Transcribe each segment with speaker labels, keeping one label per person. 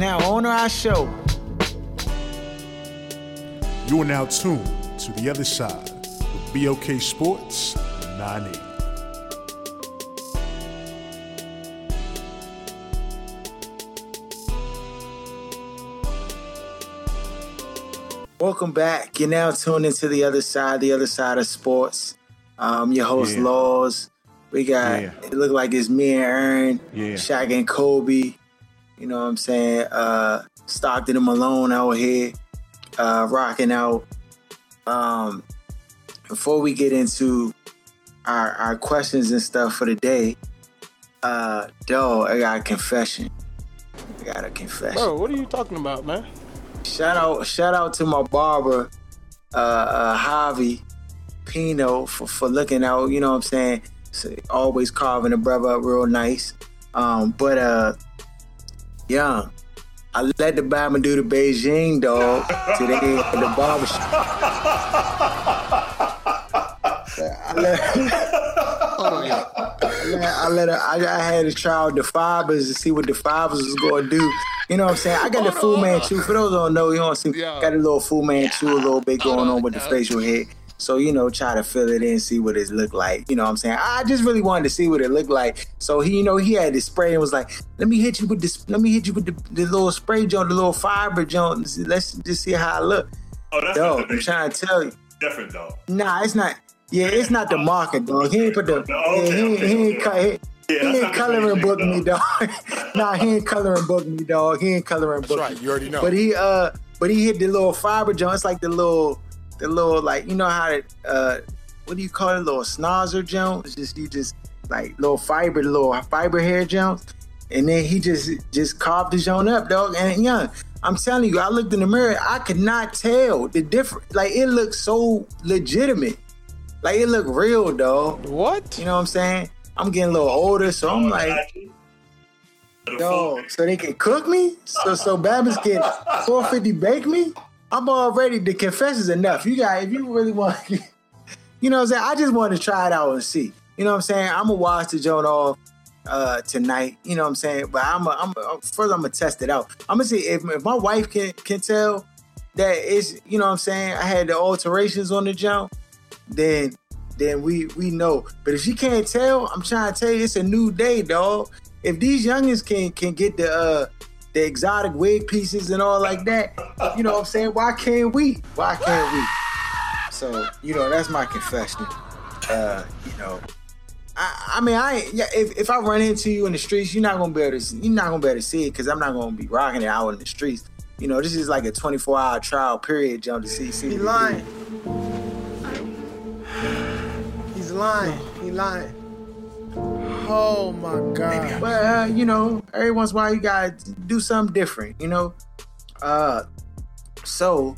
Speaker 1: Now, on our show.
Speaker 2: You are now tuned to the other side with BOK Sports 980.
Speaker 1: Welcome back. You're now tuned into the other side, the other side of sports. Um, your host
Speaker 2: Yeah.
Speaker 1: Laws. We got
Speaker 2: Yeah.
Speaker 1: it look like it's me and Aaron,
Speaker 2: Yeah.
Speaker 1: Shaq and Kobe. You know what I'm saying? Uh Stockton and Malone out here, uh, rocking out. Um before we get into our our questions and stuff for the day, uh dog, I got a confession. I got a confession.
Speaker 3: Bro, what are you talking about, man?
Speaker 1: Shout out, shout out to my barber, uh, uh Javi Pino for, for looking out, you know what I'm saying? So, always carving a brother up real nice. Um, but uh young, I let the Bama do the Beijing dog today at the barber shop. I let,
Speaker 3: Oh yeah.
Speaker 1: I let, I, let her, I, I had to try out the fibers to see what the fibers was going to do. You know what I'm saying? I got the Fu Manchu. For those who don't know, you don't see,
Speaker 3: Yeah.
Speaker 1: got a little Fu Manchu a little bit going on
Speaker 3: on,
Speaker 1: with the facial hair. So, you know, try to fill it in, see what it looked like. You know what I'm saying? I just really wanted to see what it looked like. So he, you know, he had the spray and was like, let me hit you with this, let me hit you with the, the little spray joint, the little fiber joint. Let's just see how I look.
Speaker 4: Oh, that's
Speaker 1: Yo,
Speaker 4: not
Speaker 1: I'm trying to tell you.
Speaker 4: different though.
Speaker 1: Nah, it's not. Yeah, it's not the market, dog. He ain't put the.
Speaker 4: Okay,
Speaker 1: yeah, he, ain't-
Speaker 4: okay,
Speaker 1: he ain't
Speaker 4: okay.
Speaker 1: cut. He,
Speaker 4: Yeah,
Speaker 1: he ain't coloring book me, dog. nah, he ain't coloring book me, dog. He ain't coloring book.
Speaker 3: That's
Speaker 1: right,
Speaker 3: you already know.
Speaker 1: But he uh, but he hit the little fiber joint. It's like the little, the little like you know how to uh, what do you call it? Little snozzer joint. It's just you just like little fiber, little fiber hair joint. And then he just just carved his own up, dog. And young, I'm telling you, I looked in the mirror, I could not tell the difference. Like it looked so legitimate. Like it looked real, dog.
Speaker 3: What?
Speaker 1: You know what I'm saying? I'm getting a little older, so I'm like,
Speaker 4: The
Speaker 1: yo, so they can cook me? So so Babas can 450 bake me? I'm already the confession's enough. You got if you really want you know what I'm saying? I just want to try it out and see. You know what I'm saying? I'm gonna watch the joint off uh tonight. You know what I'm saying? But I'm a, I'm a, first I'm gonna test it out. I'm gonna see if, if my wife can can tell that it's you know what I'm saying. I had the alterations on the jump, then then we we know. But if she can't tell, I'm trying to tell you, it's a new day, dog. If these youngins can can get the uh the exotic wig pieces and all like that, you know what I'm saying? Why can't we? Why can't we? So you know that's my confession. Uh, you know. I, I mean, I ain't- yeah. If, if I run into you in the streets, you're not gonna be able to. See, you're not gonna be able to see it because I'm not gonna be rocking it out in the streets. You know, this is like a 24 hour trial period, Joe, to see. see
Speaker 5: He lying. He's lying. He lying. Oh my god.
Speaker 1: But uh, you know, every once in a while you gotta do something different, you know. Uh, so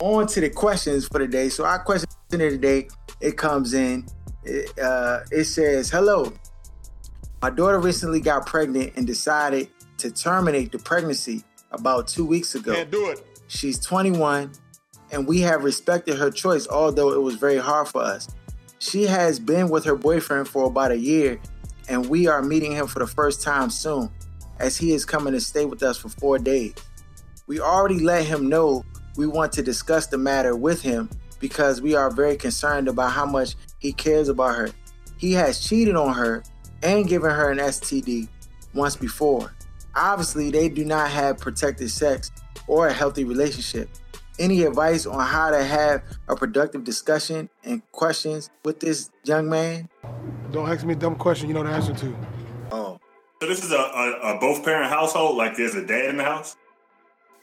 Speaker 1: on to the questions for the day. So our question of the day, it comes in. It, uh, it says, "Hello, my daughter recently got pregnant and decided to terminate the pregnancy about two weeks ago.
Speaker 3: Can't do it.
Speaker 1: She's 21, and we have respected her choice, although it was very hard for us. She has been with her boyfriend for about a year, and we are meeting him for the first time soon, as he is coming to stay with us for four days. We already let him know we want to discuss the matter with him because we are very concerned about how much he cares about her. He has cheated on her and given her an STD once before. Obviously, they do not have protected sex or a healthy relationship. Any advice on how to have a productive discussion and questions with this young man?
Speaker 3: Don't ask me a dumb question you know the answer to.
Speaker 1: Oh,
Speaker 4: So this is a, a, a both parent household. Like there's a dad in the house.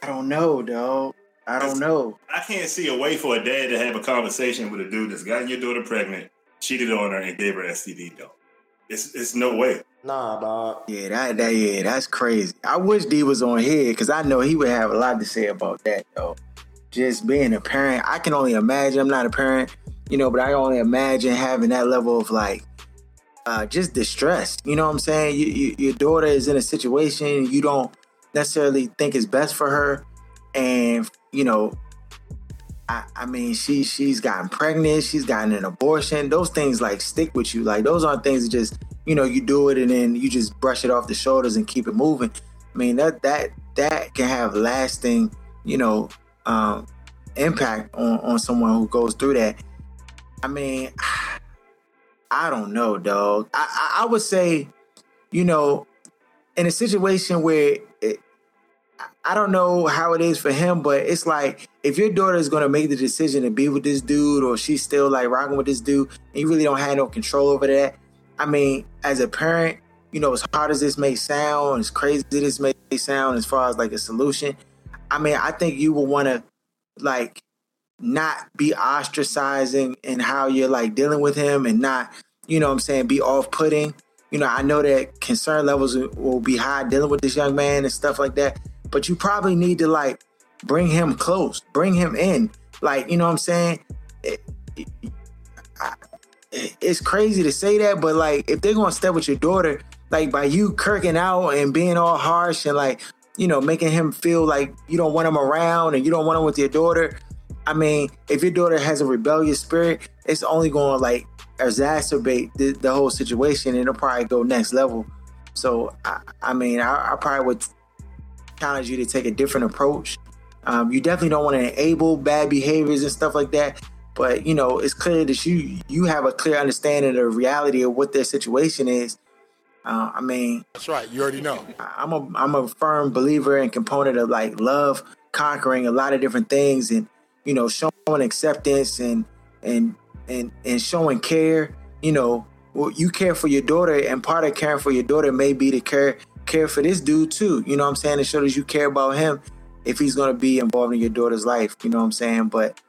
Speaker 1: I don't know, dog. I don't know.
Speaker 4: I can't see a way for a dad to have a conversation with a dude that's gotten your daughter pregnant, cheated on her, and gave her STD. Though it's it's no way.
Speaker 6: Nah, dog.
Speaker 1: Yeah, that, that yeah, that's crazy. I wish D was on here because I know he would have a lot to say about that though. Just being a parent, I can only imagine. I'm not a parent, you know, but I can only imagine having that level of like uh, just distress. You know what I'm saying? You, you, your daughter is in a situation you don't necessarily think is best for her, and you know, I, I mean, she she's gotten pregnant, she's gotten an abortion. Those things like stick with you. Like those aren't things that just you know you do it and then you just brush it off the shoulders and keep it moving. I mean that that that can have lasting, you know, um, impact on on someone who goes through that. I mean, I don't know, dog. I, I, I would say, you know, in a situation where it, I don't know how it is for him, but it's like if your daughter is gonna make the decision to be with this dude, or she's still like rocking with this dude, and you really don't have no control over that. I mean, as a parent, you know, as hard as this may sound, as crazy as this may sound, as far as like a solution, I mean, I think you will want to like not be ostracizing in how you're like dealing with him and not, you know what I'm saying, be off putting. You know, I know that concern levels will be high dealing with this young man and stuff like that, but you probably need to like bring him close, bring him in. Like, you know what I'm saying? It's crazy to say that, but like if they're gonna step with your daughter, like by you kirking out and being all harsh and like, you know, making him feel like you don't want him around and you don't want him with your daughter, I mean, if your daughter has a rebellious spirit, it's only going to like exacerbate the, the, whole situation and it'll probably go next level. So, I, I mean, I, I, probably would challenge you to take a different approach. Um, you definitely don't want to enable bad behaviors and stuff like that. But you know, it's clear that you you have a clear understanding of the reality of what their situation is. Uh, I mean,
Speaker 3: that's right. You already know.
Speaker 1: I'm a I'm a firm believer and component of like love conquering a lot of different things and you know, showing acceptance and and and and showing care. You know, well, you care for your daughter, and part of caring for your daughter may be to care care for this dude too. You know what I'm saying? It shows you care about him if he's gonna be involved in your daughter's life. You know what I'm saying? But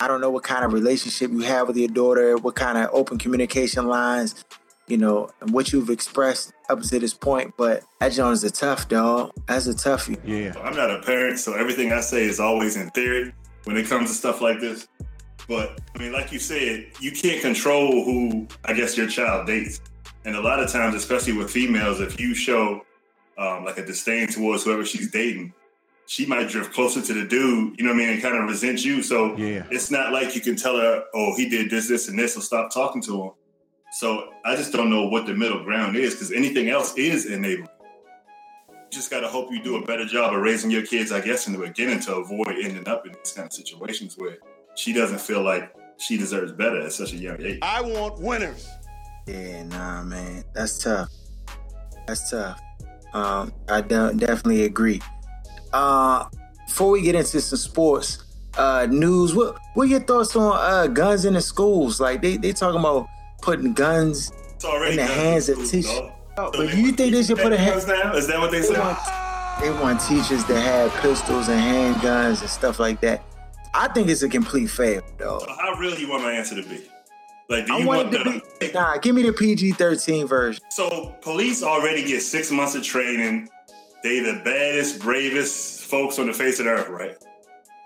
Speaker 1: I don't know what kind of relationship you have with your daughter, what kind of open communication lines, you know, and what you've expressed up to this point. But that Jones is a tough dog. That's a toughie.
Speaker 2: Yeah.
Speaker 4: I'm not a parent, so everything I say is always in theory when it comes to stuff like this. But I mean, like you said, you can't control who I guess your child dates. And a lot of times, especially with females, if you show um, like a disdain towards whoever she's dating, she might drift closer to the dude, you know what I mean, and kind of resent you. So
Speaker 2: yeah.
Speaker 4: it's not like you can tell her, oh, he did this, this, and this, so stop talking to him. So I just don't know what the middle ground is because anything else is enabling just got to hope you do a better job of raising your kids, I guess, in the beginning to avoid ending up in these kind of situations where she doesn't feel like she deserves better at such a young age.
Speaker 3: I want winners.
Speaker 1: Yeah, nah, man, that's tough. That's tough. Um, I de- definitely agree. Uh, before we get into some sports uh, news, what what are your thoughts on uh, guns in the schools? Like they they talking about putting guns in the hands of teachers. Oh, but you think they should put a hand?
Speaker 4: Now? Is that what they said?
Speaker 1: They want teachers to have pistols and handguns and stuff like that. I think it's a complete fail, though.
Speaker 4: So how real you want my answer to be? Like, do you
Speaker 1: I
Speaker 4: want,
Speaker 1: want to be? Nah, give me the PG thirteen version.
Speaker 4: So police already get six months of training. They the baddest, bravest folks on the face of the earth, right?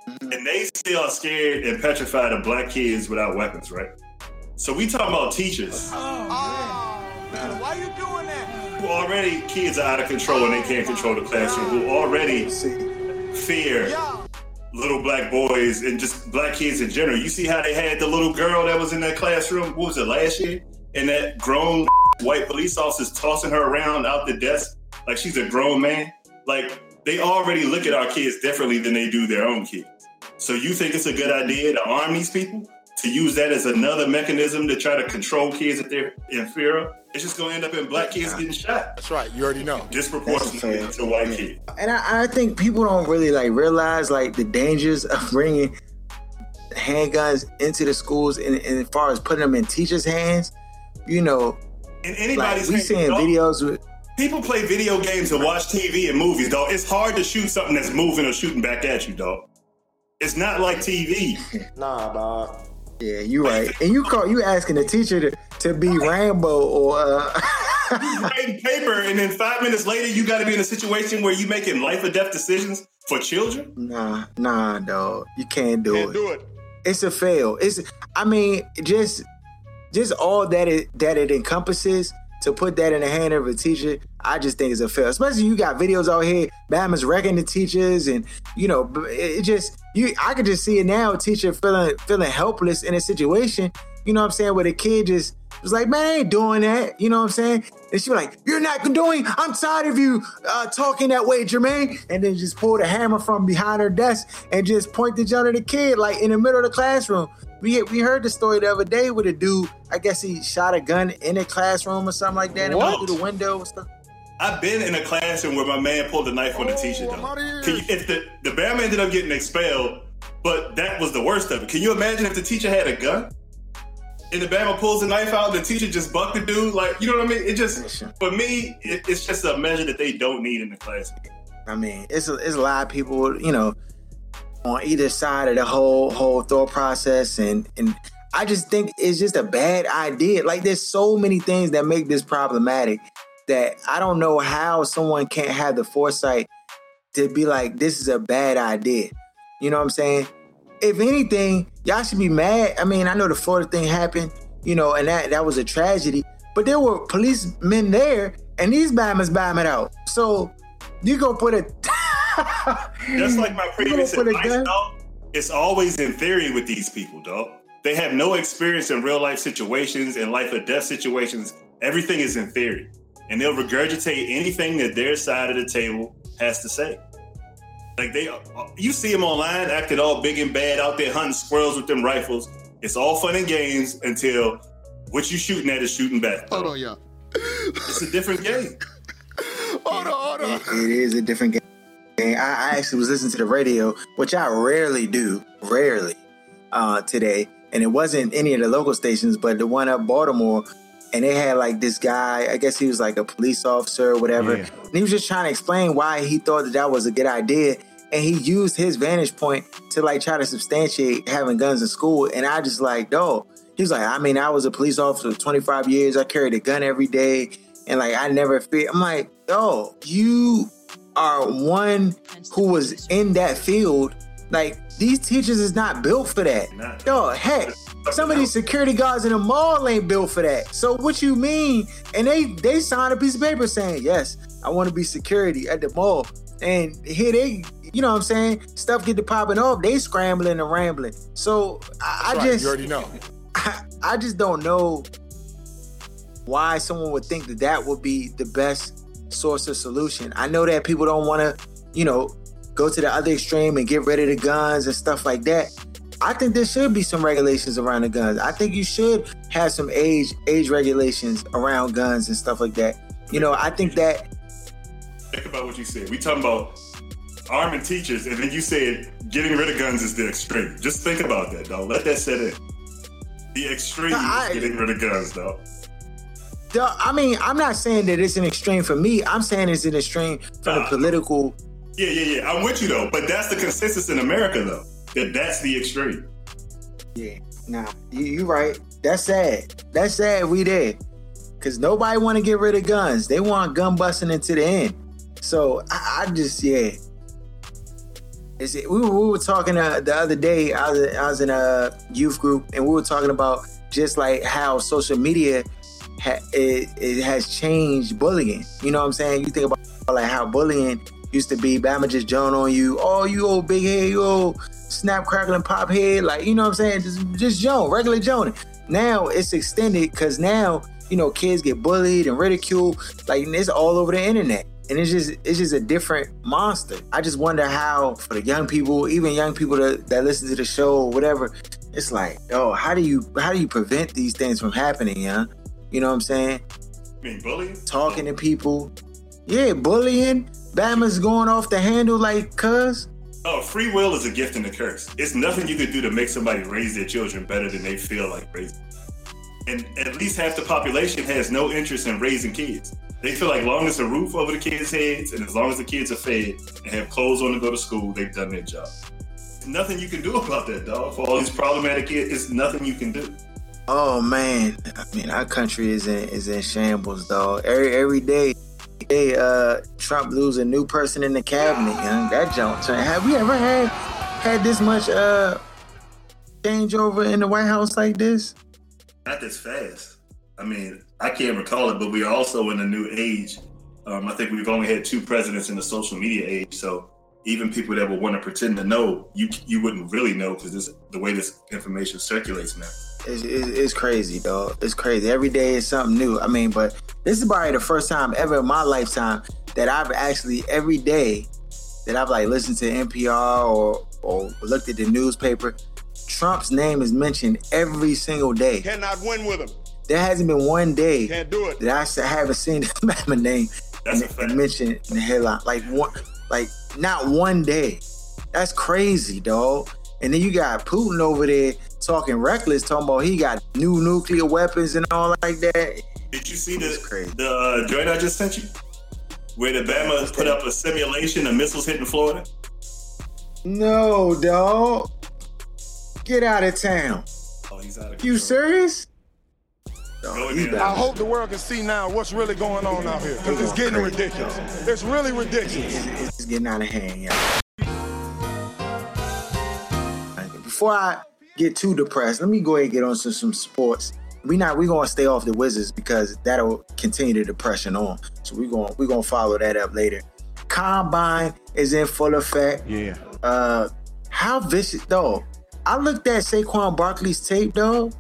Speaker 4: Mm-hmm. And they still are scared and petrified of black kids without weapons, right? So we talking about teachers.
Speaker 5: Oh, man, why you doing that?
Speaker 4: Who already kids are out of control and they can't control the classroom. Who already fear little black boys and just black kids in general. You see how they had the little girl that was in that classroom. What was it last year? And that grown white police officers tossing her around out the desk like she's a grown man. Like they already look at our kids differently than they do their own kids. So you think it's a good idea to arm these people? To use that as another mechanism to try to control kids that they're in fear of? It's just going to end up in black kids getting shot.
Speaker 3: That's right. You already know.
Speaker 4: Disproportionately to white kids.
Speaker 1: And I, I think people don't really like realize like the dangers of bringing handguns into the schools and, and as far as putting them in teachers' hands, you know,
Speaker 4: in anybody's
Speaker 1: like, we seeing videos with
Speaker 4: People play video games and watch TV and movies, dog. It's hard to shoot something that's moving or shooting back at you, dog. It's not like TV.
Speaker 6: Nah, dog.
Speaker 1: Yeah, you right. And you call you asking the teacher to, to be Rambo or uh
Speaker 4: writing paper, and then five minutes later, you got to be in a situation where you making life or death decisions for children.
Speaker 1: Nah, nah, dog. You can't do
Speaker 3: Can't
Speaker 1: it.
Speaker 3: do it.
Speaker 1: It's a fail. It's I mean, just just all that it that it encompasses to put that in the hand of a teacher, I just think is a fail. Especially you got videos out here, Bama's wrecking the teachers, and you know, it just you. I could just see it now, teacher feeling feeling helpless in a situation. You know what I'm saying? Where the kid just was like, man, I ain't doing that. You know what I'm saying? And she was like, you're not doing. I'm tired of you uh, talking that way, Jermaine. And then just pulled a hammer from behind her desk and just pointed the gun at the kid, like in the middle of the classroom. We we heard the story the other day with a dude. I guess he shot a gun in a classroom or something like that, and went through the window.
Speaker 4: I've been in a classroom where my man pulled a knife on the oh, teacher.
Speaker 3: Oh,
Speaker 4: Though. Can you, if the the Bama ended up getting expelled, but that was the worst of it. Can you imagine if the teacher had a gun? And the Bama pulls the knife out, the teacher just bucked the dude. Like, you know what I mean? It just, for me, it, it's just a measure that they don't need in the class.
Speaker 1: I mean, it's a, it's a lot of people, you know, on either side of the whole whole thought process, and and I just think it's just a bad idea. Like, there's so many things that make this problematic that I don't know how someone can't have the foresight to be like, this is a bad idea. You know what I'm saying? If anything, y'all should be mad. I mean, I know the Florida thing happened, you know, and that that was a tragedy. But there were policemen there, and these bammers bam it out. So you go put a
Speaker 4: Just like my
Speaker 1: You
Speaker 4: previous
Speaker 1: gonna put a
Speaker 4: advice, dog, it's always in theory with these people, dog. They have no experience in real life situations and life or death situations. Everything is in theory. And they'll regurgitate anything that their side of the table has to say. Like they, uh, you see them online acting all big and bad out there hunting squirrels with them rifles. It's all fun and games until what you shooting at is shooting back.
Speaker 7: Hold on, y'all.
Speaker 4: It's a different game.
Speaker 7: Hold on, hold on.
Speaker 1: It- it is a different game. I, I actually was listening to the radio, which I rarely do, rarely uh, today. And it wasn't any of the local stations, but the one up Baltimore. And they had like this guy, I guess he was like a police officer or whatever.
Speaker 8: Yeah.
Speaker 1: And he was just trying to explain why he thought that that was a good idea. And he used his vantage point to like try to substantiate having guns in school. And I just like, dog. He was like, I mean, I was a police officer 25 years. I carried a gun every day. And like, I never fear. I'm like, oh, you are one who was in that field. Like, these teachers is not built for that.
Speaker 4: Not-
Speaker 1: Yo, heck, some of these security guards in the mall ain't built for that. So what you mean? And they they signed a piece of paper saying, yes, I want to be security at the mall. And here they, you know what I'm saying? Stuff get to popping off. They scrambling and rambling. So I, I
Speaker 3: Right,
Speaker 1: just
Speaker 3: you already know.
Speaker 1: I, I just don't know why someone would think that that would be the best source of solution. I know that people don't want to, you know, go to the other extreme and get rid of the guns and stuff like that. I think there should be some regulations around the guns. I think you should have some age age regulations around guns and stuff like that. You know, I think that
Speaker 4: Think about what you said. We talking about arming teachers, and then you said getting rid of guns is the extreme. Just think about that, dog. Let that set in. The extreme
Speaker 1: I-
Speaker 4: is getting rid of guns, dog.
Speaker 1: The, I mean, I'm not saying that it's an extreme for me. I'm saying it's an extreme from the political
Speaker 4: Yeah, yeah, yeah. I'm with you though, but that's the consensus in America though. That that's the extreme.
Speaker 1: Yeah, nah, you, you right. That's sad. That's sad. We there, cause nobody want to get rid of guns. They want gun busting into the end. So I, I just yeah. Is it, we, were, we were talking uh, the other day. I was, I was in a youth group, and we were talking about just like how social media ha, it, it has changed bullying. You know what I'm saying? You think about like how bullying used to be. Bama just joan on you. Oh, you old big head, you old snap, crackle, and pop head. Like, you know what I'm saying? Just, just Joan, regular Joan. Now it's extended because now, you know, kids get bullied and ridiculed. Like, and it's all over the internet. And it's just it's just a different monster. I just wonder how for the young people, even young people that, that listen to the show or whatever, it's like, oh, how do you how do you prevent these things from happening, yeah? You know what I'm saying?
Speaker 4: I mean, bullying.
Speaker 1: Talking to people. Yeah, bullying. Bama's going off the handle like cuz.
Speaker 4: Oh, free will is a gift and a curse. It's nothing you could do to make somebody raise their children better than they feel like raising. And at least half the population has no interest in raising kids. They feel like long as a roof over the kids' heads and as long as the kids are fed and have clothes on to go to school, they've done their job. There's nothing you can do about that, dog. For all these problematic kids, it's nothing you can do.
Speaker 1: Oh man, I mean our country is in is in shambles, dog. Every every day, day uh, Trump lose a new person in the cabinet. Young. That jump. Have we ever had had this much uh changeover in the White House like this?
Speaker 4: Not this fast. I mean, I can't recall it, but we're also in a new age. Um, I think we've only had two presidents in the social media age, so even people that would want to pretend to know, you you wouldn't really know because this the way this information circulates now.
Speaker 1: It's, it's, crazy, dog. It's crazy. Every day is something new. I mean, but this is probably the first time ever in my lifetime that I've actually every day that I've like listened to NPR or or looked at the newspaper. Trump's name is mentioned every single day.
Speaker 7: Cannot win with him.
Speaker 1: There hasn't been one day
Speaker 7: Can't do it.
Speaker 1: that I haven't seen man name
Speaker 4: That's
Speaker 1: and, and mentioned in the headline. Like one, like not one day. That's crazy, dog. And then you got Putin over there talking reckless, talking about he got new nuclear weapons and all like that.
Speaker 4: Did you see
Speaker 1: It's
Speaker 4: the
Speaker 1: crazy.
Speaker 4: the uh, joint I just sent you, where the Bama put up a simulation of missiles hitting Florida?
Speaker 1: No, dog. Get out of town.
Speaker 4: Oh, he's out of
Speaker 1: You serious?
Speaker 4: Go
Speaker 1: Dog,
Speaker 4: again.
Speaker 1: he
Speaker 7: I hope the world can see now what's really going on out here. Because it's getting ridiculous. It's really ridiculous.
Speaker 1: it's getting out of hand, yeah. Before I get too depressed, let me go ahead and get on to some sports. We not we gonna stay off the Wizards because that'll continue the depression on. So we going we gonna follow that up later. Combine is in full effect.
Speaker 2: Yeah.
Speaker 1: Uh, how vicious though? I looked at Saquon Barkley's tape though.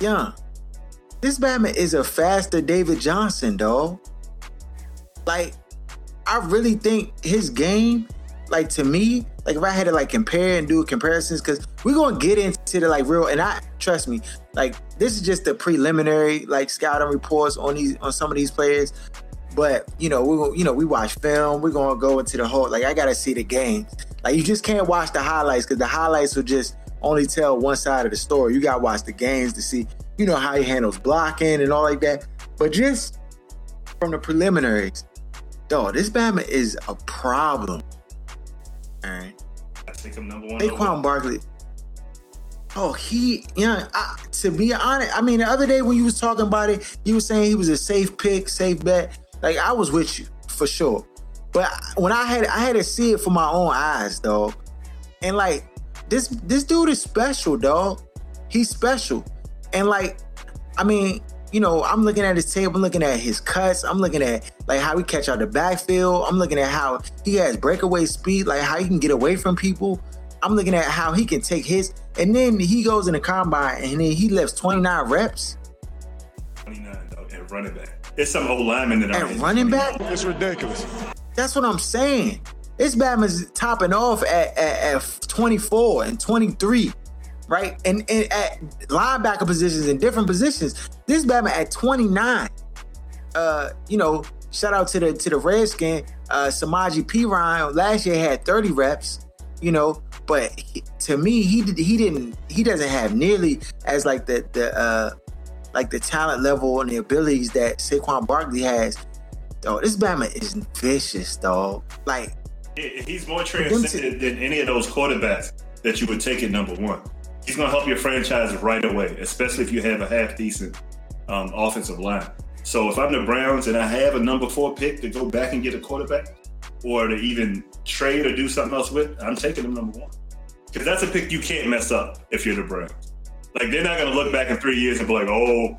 Speaker 1: Yeah, this Batman is a faster David Johnson, dog. Like, I really think his game, like to me, like if I had to like compare and do comparisons, because we're gonna get into the like real, and I trust me, like this is just the preliminary like scouting reports on these on some of these players. But you know, we you know we watch film. We're gonna go into the whole. Like I gotta see the games. Like you just can't watch the highlights because the highlights will just only tell one side of the story. You gotta watch the games to see, you know, how he handles blocking and all like that. But just from the preliminaries, dog, this Batman is a problem. All right.
Speaker 4: I take him number one.
Speaker 1: Saquon. Barkley. Oh, he, yeah. I, to be honest, I mean, the other day when you was talking about it, you was saying he was a safe pick, safe bet. Like I was with you for sure, but when I had, I had to see it for my own eyes, dog. And like this, this dude is special, dog. He's special, and like, I mean, you know, I'm looking at his tape, I'm looking at his cuts, I'm looking at like how he catch out the backfield, I'm looking at how he has breakaway speed, like how he can get away from people. I'm looking at how he can take his, and then he goes in the combine and then he lifts 29 reps
Speaker 4: 29 dog, at running back. There's some old linemen that are
Speaker 1: at running back.
Speaker 7: It's ridiculous.
Speaker 1: That's what I'm saying. This Batman's topping off at, at, at 24 and 23, right? And, and at linebacker positions and different positions. This Batman at 29. Uh, you know, shout out to the to the Redskin, uh, Samaje Perine last year had 30 reps, you know, but he- to me, he did he didn't he doesn't have nearly as like the the uh like the talent level and the abilities that Saquon Barkley has. Dog, this Batman is vicious, dog. Like,
Speaker 4: He's more transcendent than any of those quarterbacks that you would take at number one. He's going to help your franchise right away, especially if you have a half decent um, offensive line. So if I'm the Browns and I have a number four pick to go back and get a quarterback, or to even trade or do something else with, I'm taking him number one because that's a pick you can't mess up if you're the Browns. Like they're not going to look back in three years and be like, oh.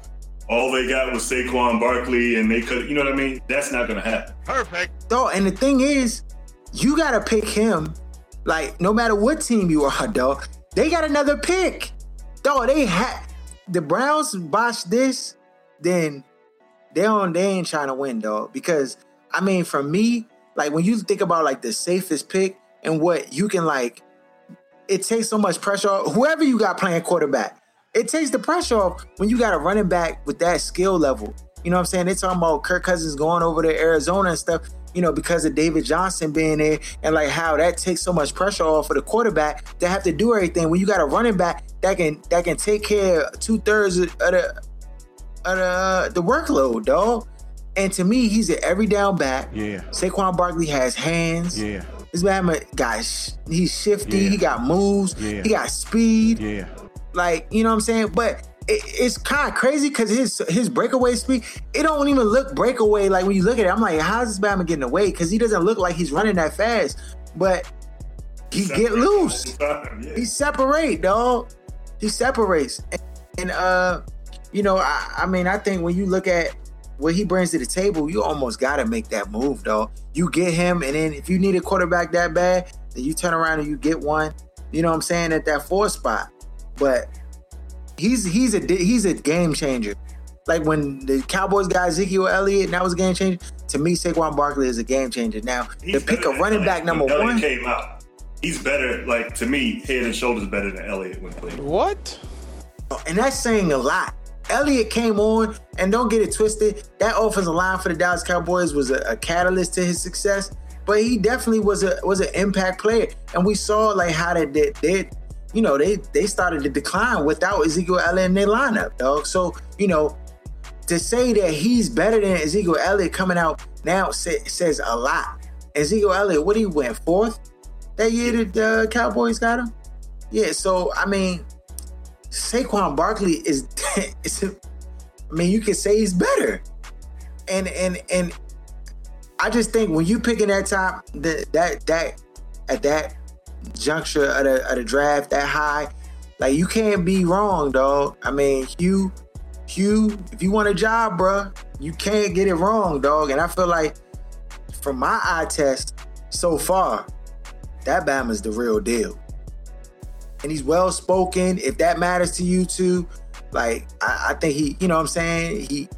Speaker 4: All they got was Saquon Barkley, and they could, you know what I mean? That's not going to happen.
Speaker 7: Perfect.
Speaker 1: dog, and the thing is, you gotta pick him. Like, no matter what team you are, dog, they got another pick. Dog, they had the Browns botched this, then they on they ain't trying to win, dog. Because I mean, for me, like when you think about like the safest pick and what you can like, it takes so much pressure whoever you got playing quarterback. It takes the pressure off when you got a running back with that skill level. You know what I'm saying? They're talking about Kirk Cousins going over to Arizona and stuff, you know, because of David Johnson being there and like how that takes so much pressure off for the quarterback to have to do everything when you got a running back that can that can take care of two thirds of the of the, uh, the workload, dog. And to me, he's an every down back.
Speaker 2: Yeah.
Speaker 1: Saquon Barkley has hands.
Speaker 2: Yeah.
Speaker 1: This man got he's shifty.
Speaker 2: Yeah.
Speaker 1: He got moves.
Speaker 2: Yeah.
Speaker 1: He got speed.
Speaker 2: Yeah.
Speaker 1: Like you know what I'm saying. But it, it's kind of crazy because his his breakaway speed, it don't even look breakaway. Like when you look at it, I'm like, how's this Bama getting away? Because he doesn't look like he's running that fast, but he get loose.
Speaker 4: Yeah.
Speaker 1: He separate, dog. He separates, and, and uh, you know, I, I mean, I think when you look at what he brings to the table, you almost got to make that move, dog. You get him, and then if you need a quarterback that bad, then you turn around and you get one. You know what I'm saying at that four spot, but he's he's a he's a game changer. Like when the Cowboys got Ezekiel Elliott, and that was a game changer. To me, Saquon Barkley is a game changer. Now,
Speaker 4: He's
Speaker 1: to pick a
Speaker 4: better than
Speaker 1: running
Speaker 4: Elliott
Speaker 1: back number
Speaker 4: when Elliott
Speaker 1: one,
Speaker 4: came out. He's better, like to me, head and shoulders better than Elliott when playing.
Speaker 7: What?
Speaker 1: and that's saying a lot. Elliott came on, and don't get it twisted. That offensive line for the Dallas Cowboys was a, a catalyst to his success, but he definitely was a was an impact player. And we saw like how they did, they, you know, they they started to decline without Ezekiel Elliott in their lineup, dog. So you know, to say that he's better than Ezekiel Elliott coming out now say, says a lot. Ezekiel Elliott, what he went fourth that year that the Cowboys got him. Yeah, so I mean, Saquon Barkley is, is I mean, you could say he's better. And and and I just think when you picking that top, that that that at that juncture of the, of the draft, that high, like you can't be wrong, dog. I mean, Hue, Hue, if you want a job, bruh, you can't get it wrong, dog. And I feel like from my eye test so far, that Bama's the real deal and he's well spoken. If that matters to you too, like I, I, think he, you know what I'm saying? He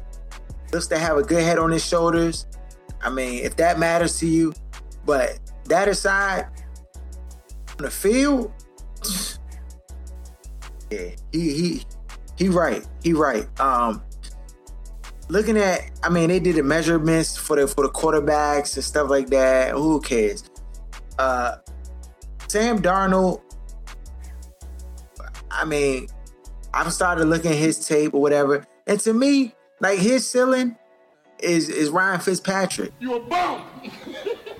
Speaker 1: looks to have a good head on his shoulders. I mean, if that matters to you, but that aside, the field, yeah, he he he right. He right. Um looking at I mean, they did the measurements for the for the quarterbacks and stuff like that. Who cares? Uh Sam Darnold I mean, I've started looking at his tape or whatever, and to me, like his ceiling is is Ryan Fitzpatrick.
Speaker 7: You a bum.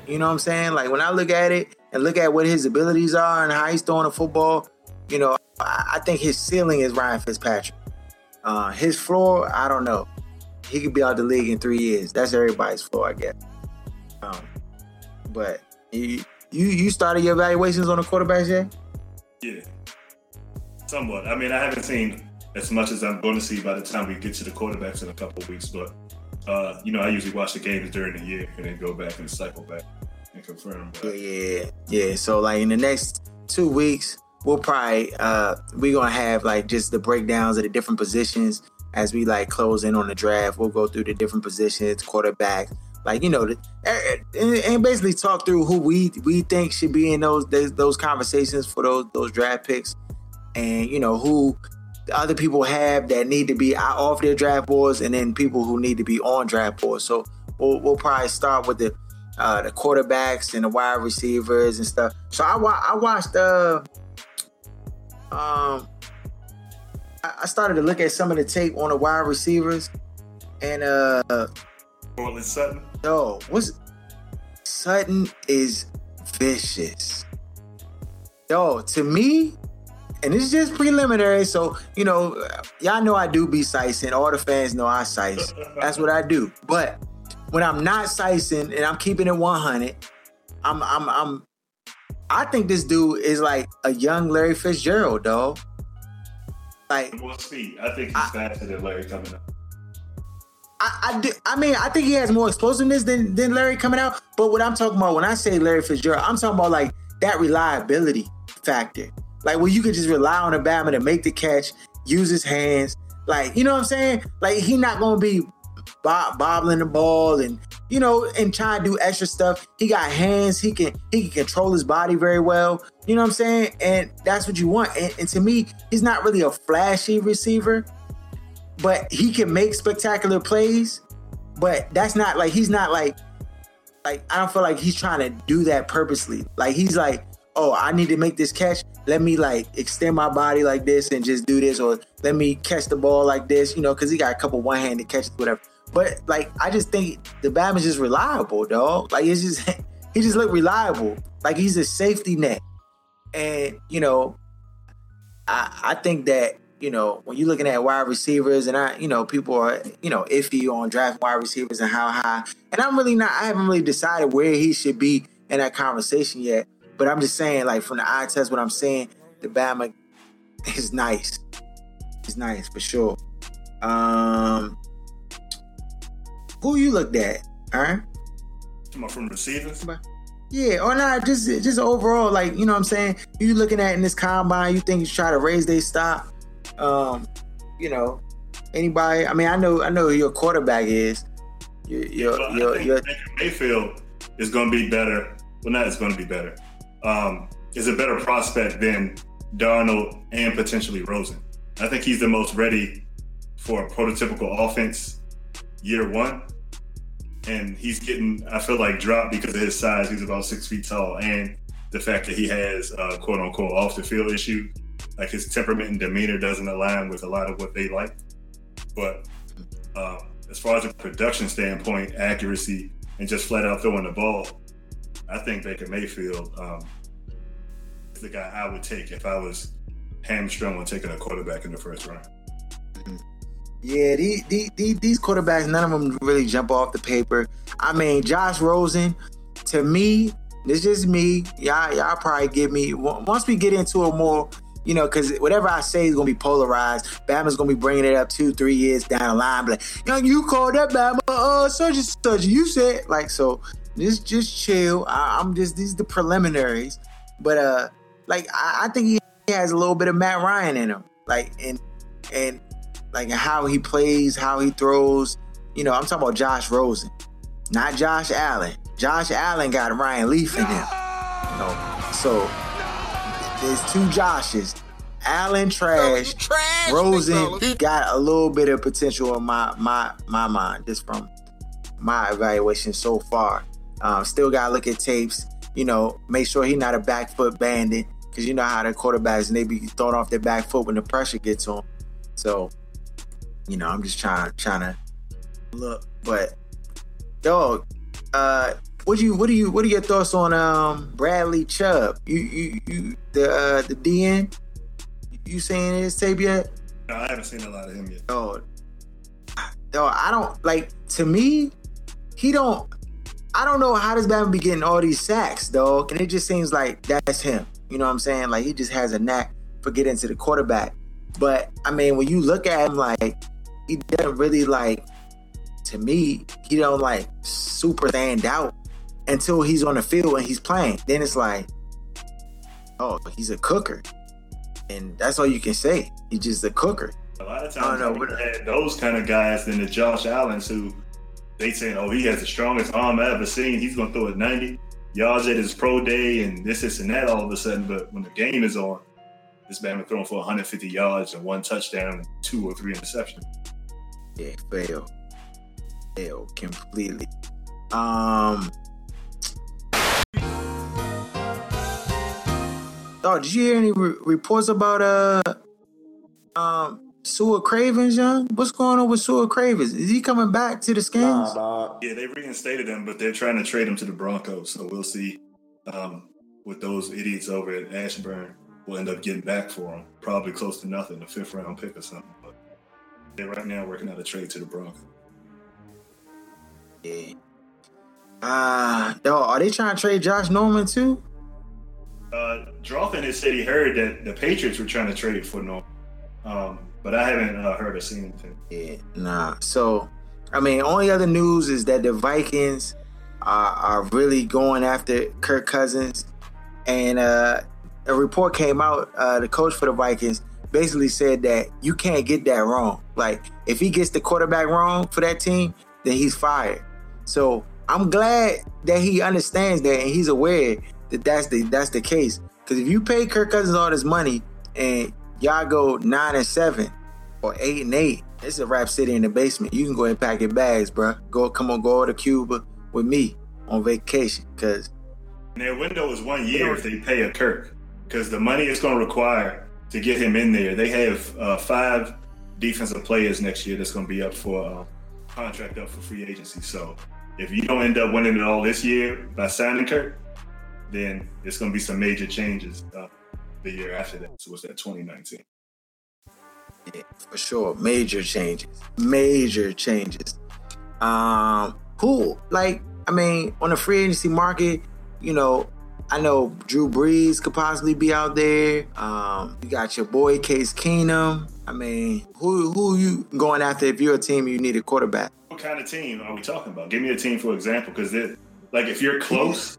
Speaker 1: You know what I'm saying? Like when I look at it and look at what his abilities are and how he's throwing the football, you know, I, I think his ceiling is Ryan Fitzpatrick. Uh, his floor, I don't know. He could be out of the league in three years. That's everybody's floor, I guess. Um, but you you you started your evaluations on the quarterbacks yet?
Speaker 4: Yeah, somewhat. I mean, I haven't seen as much as I'm going to see by the time we get to the quarterbacks in a couple weeks, but uh, you know, I usually watch the games during the year and then go back and cycle back and confirm.
Speaker 1: Yeah, yeah, yeah. So like in the next two weeks, we'll probably uh we're gonna have like just the breakdowns of the different positions as we like close in on the draft. We'll go through the different positions, quarterback, like you know, the, and, and basically talk through who we we think should be in those those, conversations for those those draft picks, and you know who the other people have that need to be off their draft boards, and then people who need to be on draft boards. So we'll, we'll probably start with the uh, the quarterbacks and the wide receivers and stuff. So I wa- I watched uh um I I started to look at some of the tape on the wide receivers, and uh
Speaker 4: Courtland Sutton,
Speaker 1: yo, what's Sutton is vicious. Yo, to me, and it's just preliminary. So, you know, y'all know I do be sicing. All the fans know I sice. That's what I do. But when I'm not sicing and I'm keeping it 100, I'm I'm I'm I think this dude is like a young Larry Fitzgerald, dog. Like
Speaker 4: more speed. I think he's
Speaker 1: I-
Speaker 4: faster than Larry coming up.
Speaker 1: I, I, do, I mean, I think he has more explosiveness than, than Larry coming out. But what I'm talking about when I say Larry Fitzgerald, I'm talking about like that reliability factor. Like where you could just rely on a Bama to make the catch, use his hands. Like, you know what I'm saying? Like he not gonna be bob- bobbling the ball and you know, and trying to do extra stuff. He got hands, he can he can control his body very well. You know what I'm saying? And that's what you want. And, and to me, he's not really a flashy receiver but he can make spectacular plays. But that's not like he's not like like I don't feel like he's trying to do that purposely. Like he's like, oh, I need to make this catch. Let me like extend my body like this and just do this, or let me catch the ball like this, you know, because he got a couple one-handed catches, whatever. But like I just think the Bama's just reliable, dog. Like it's just he just look reliable. Like he's a safety net. And you know, I, I think that you know, when you're looking at wide receivers, and I, you know, people are, you know, iffy on draft wide receivers and how high. And I'm really not. I haven't really decided where he should be in that conversation yet. But I'm just saying, like from the eye test, what I'm saying, the Bama is nice. It's nice for sure. Um, who you looked at? All right.
Speaker 4: From receivers.
Speaker 1: Yeah, or not just just overall, like you know what I'm saying. You looking at in this combine, you think you try to raise their stock. Um, you know, anybody. I mean, I know I know who your quarterback is. Your your
Speaker 4: I
Speaker 1: your,
Speaker 4: think
Speaker 1: your
Speaker 4: Mayfield is going to be better. Well, not is going to be better. Um, is a better prospect than Darnold and potentially Rosen. I think he's the most ready for a prototypical offense year one. And he's getting, I feel like, dropped because of his size. He's about six feet tall. And the fact that he has, uh, quote unquote, off the field issue. Like his temperament and demeanor doesn't align with a lot of what they like. But um, as far as a production standpoint, accuracy, and just flat out throwing the ball, I think Baker Mayfield um, is the guy I would take if I was hamstrung on taking a quarterback in the first round.
Speaker 1: Yeah, these, these these quarterbacks, none of them really jump off the paper. I mean, Josh Rosen, to me, this is me. Y'all, y'all probably give me once we get into a more, you know, because whatever I say is gonna be polarized. Bama's gonna be bringing it up two, three years down the line. But like, yo, you called that Bama, uh, such and such. You said like so. Just just chill. I, I'm just these the preliminaries. But uh, like I, I think he has a little bit of Matt Ryan in him. Like and and like how he plays, how he throws. You know, I'm talking about Josh Rosen, not Josh Allen. Josh Allen got Ryan Leaf in him. You know, so there's two Joshes. Allen trash, Rosen got a little bit of potential in my my my mind, just from my evaluation so far. Um, still gotta look at tapes. You know, make sure he not a back foot bandit because you know how the quarterbacks and they be thrown off their back foot when the pressure gets on. So you know, I'm just trying trying to look. But dog, uh, what you what do you what are your thoughts on um Bradley Chubb? You you you the uh, the DN? You seen his tape yet?
Speaker 4: No, I haven't seen a lot of him yet.
Speaker 1: Dog, dog, I don't like. To me, he don't. I don't know how this man be getting all these sacks, dog. And it just seems like that's him. You know what I'm saying? Like he just has a knack for getting to the quarterback. But I mean, when you look at him, like he doesn't really like. To me, he don't like super stand out until he's on the field and he's playing. Then it's like, oh, he's a cooker, and that's all you can say. He's just a cooker.
Speaker 4: A lot of
Speaker 1: I don't
Speaker 4: times,
Speaker 1: know,
Speaker 4: had those kind of guys than the Josh Allens who they saying, "Oh, he has the strongest arm I ever seen. He's gonna throw a 90 yards at his pro day and this, this, and that." All of a sudden, but when the game is on, this man was throwing for 150 yards and one touchdown, and two or three interceptions.
Speaker 1: Yeah, fail. Fail completely. Um Oh, did you hear any re- reports about uh um Su'a Cravens, young? What's going on with Su'a Cravens? Is he coming back to the skins?
Speaker 6: Nah, dog.
Speaker 4: Yeah, they reinstated him, but they're trying to trade him to the Broncos. So we'll see um, what those idiots over at Ashburn will end up getting back for him. Probably close to nothing, a fifth round pick or something. They're right now working out a trade to the Broncos.
Speaker 1: Yeah. Ah, uh, are they trying to trade Josh Norman too?
Speaker 4: Uh, Drawfin has said he heard that the Patriots were trying to trade for Norman, um, but I haven't uh, heard or seen anything.
Speaker 1: Yeah, nah. So, I mean, only other news is that the Vikings are, are really going after Kirk Cousins, and uh, a report came out. Uh, the coach for the Vikings basically said that you can't get that wrong. Like, if he gets the quarterback wrong for that team, then he's fired. So, I'm glad that he understands that and he's aware that that's the that's the case. Because if you pay Kirk Cousins all this money and y'all go nine and seven or eight and eight, it's a rap city in the basement. You can go and pack your bags, bro. Go come on, go all to Cuba with me on vacation. Cause
Speaker 4: And their window is one year if they pay a Kirk, because the money it's going to require to get him in there. They have uh, five defensive players next year that's going to be up for uh, contract up for free agency. So if you don't end up winning it all this year by signing Kirk, then it's going to be some major changes uh, the year after that. So what's that, 2019?
Speaker 1: Yeah, for sure. Major changes. Major changes. Um, who like I mean, on the free agency market, you know, I know Drew Brees could possibly be out there. Um, you got your boy Case Keenum. I mean, who who you going after if you're a team you need a quarterback?
Speaker 4: What kind of team are we talking about? Give me a team for example, because like if you're close,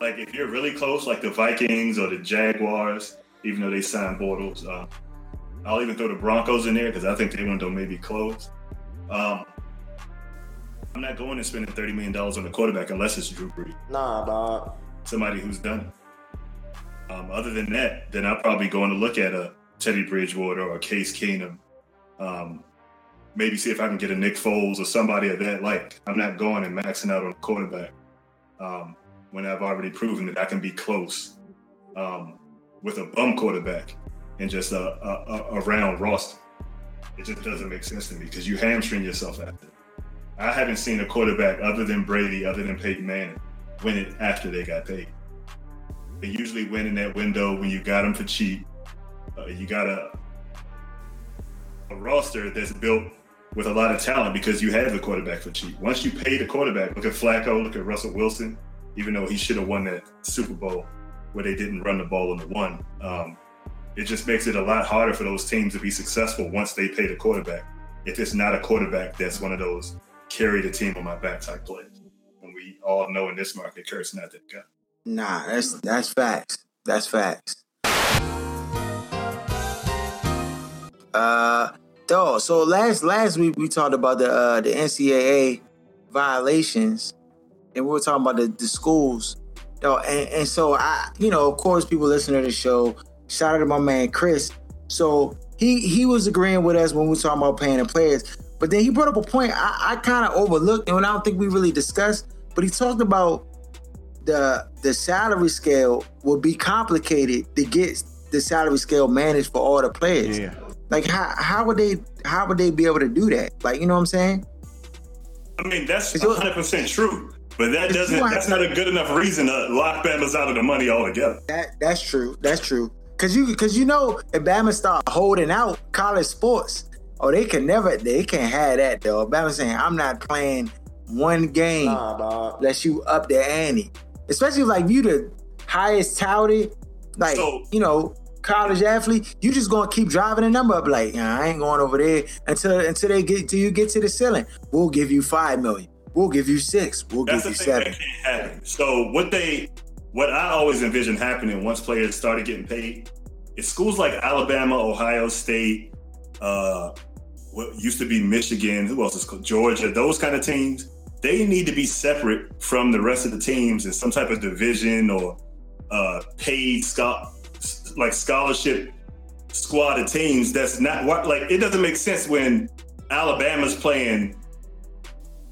Speaker 4: like if you're really close, like the Vikings or the Jaguars, even though they signed Bortles, uh, I'll even throw the Broncos in there because I think they window may be closed. Um, I'm not going and spending thirty million dollars on a quarterback unless it's Drew Brees.
Speaker 6: Nah, dog.
Speaker 4: Somebody who's done it. Um, other than that, then I'm probably going to look at a Teddy Bridgewater or a Case Keenum. Um, maybe see if I can get a Nick Foles or somebody of that like. I'm not going and maxing out on a quarterback um, when I've already proven that I can be close um, with a bum quarterback and just a, a, a, round roster. It just doesn't make sense to me because you hamstring yourself after. I haven't seen a quarterback other than Brady, other than Peyton Manning, win it after they got paid. They usually win in that window when you got them for cheap. Uh, you got a a roster that's built with a lot of talent because you have the quarterback for cheap. Once you pay the quarterback, look at Flacco, look at Russell Wilson, even though he should have won that Super Bowl where they didn't run the ball in the one. Um, it just makes it a lot harder for those teams to be successful once they pay the quarterback. If it's not a quarterback that's one of those carry the team on my back type players. All know in this market, Kirk's not that guy.
Speaker 1: Nah, that's that's facts. That's facts. Uh, dog. So last last week we talked about the uh, the NCAA violations, and we were talking about the, the schools. Dog, and, and so I, you know, of course, people listen to the show. Shout out to my man Chris. So he he was agreeing with us when we were talking about paying the players. But then he brought up a point I, I kind of overlooked, and I don't think we really discussed. But he talked about the the salary scale would be complicated to get the salary scale managed for all the players.
Speaker 2: Yeah.
Speaker 1: Like how how would they how would they be able to do that? Like you know what I'm saying?
Speaker 4: I mean that's 100 percent true, but that doesn't. That's not a good enough reason to lock Bama's out of the money altogether.
Speaker 1: That that's true. That's true. Cause you cause you know if Bama start holding out college sports, oh they can never they can't have that though. Bama saying I'm not playing one game
Speaker 6: Nah,
Speaker 1: unless you up the ante. Especially like you the highest touted, like
Speaker 4: So-
Speaker 1: you know, college athlete, you just gonna keep driving the number up like, "Nah, I ain't going over there until until they get till you get to the ceiling. We'll give you five million. We'll give you six. We'll give you seven.
Speaker 4: that can't happen. So what they, what I always envisioned happening once players started getting paid, is schools like Alabama, Ohio State, uh, what used to be Michigan, who else is called Georgia, those kind of teams, they need to be separate from the rest of the teams in some type of division or uh, paid scho- like scholarship squad of teams. That's not what like it doesn't make sense when Alabama's playing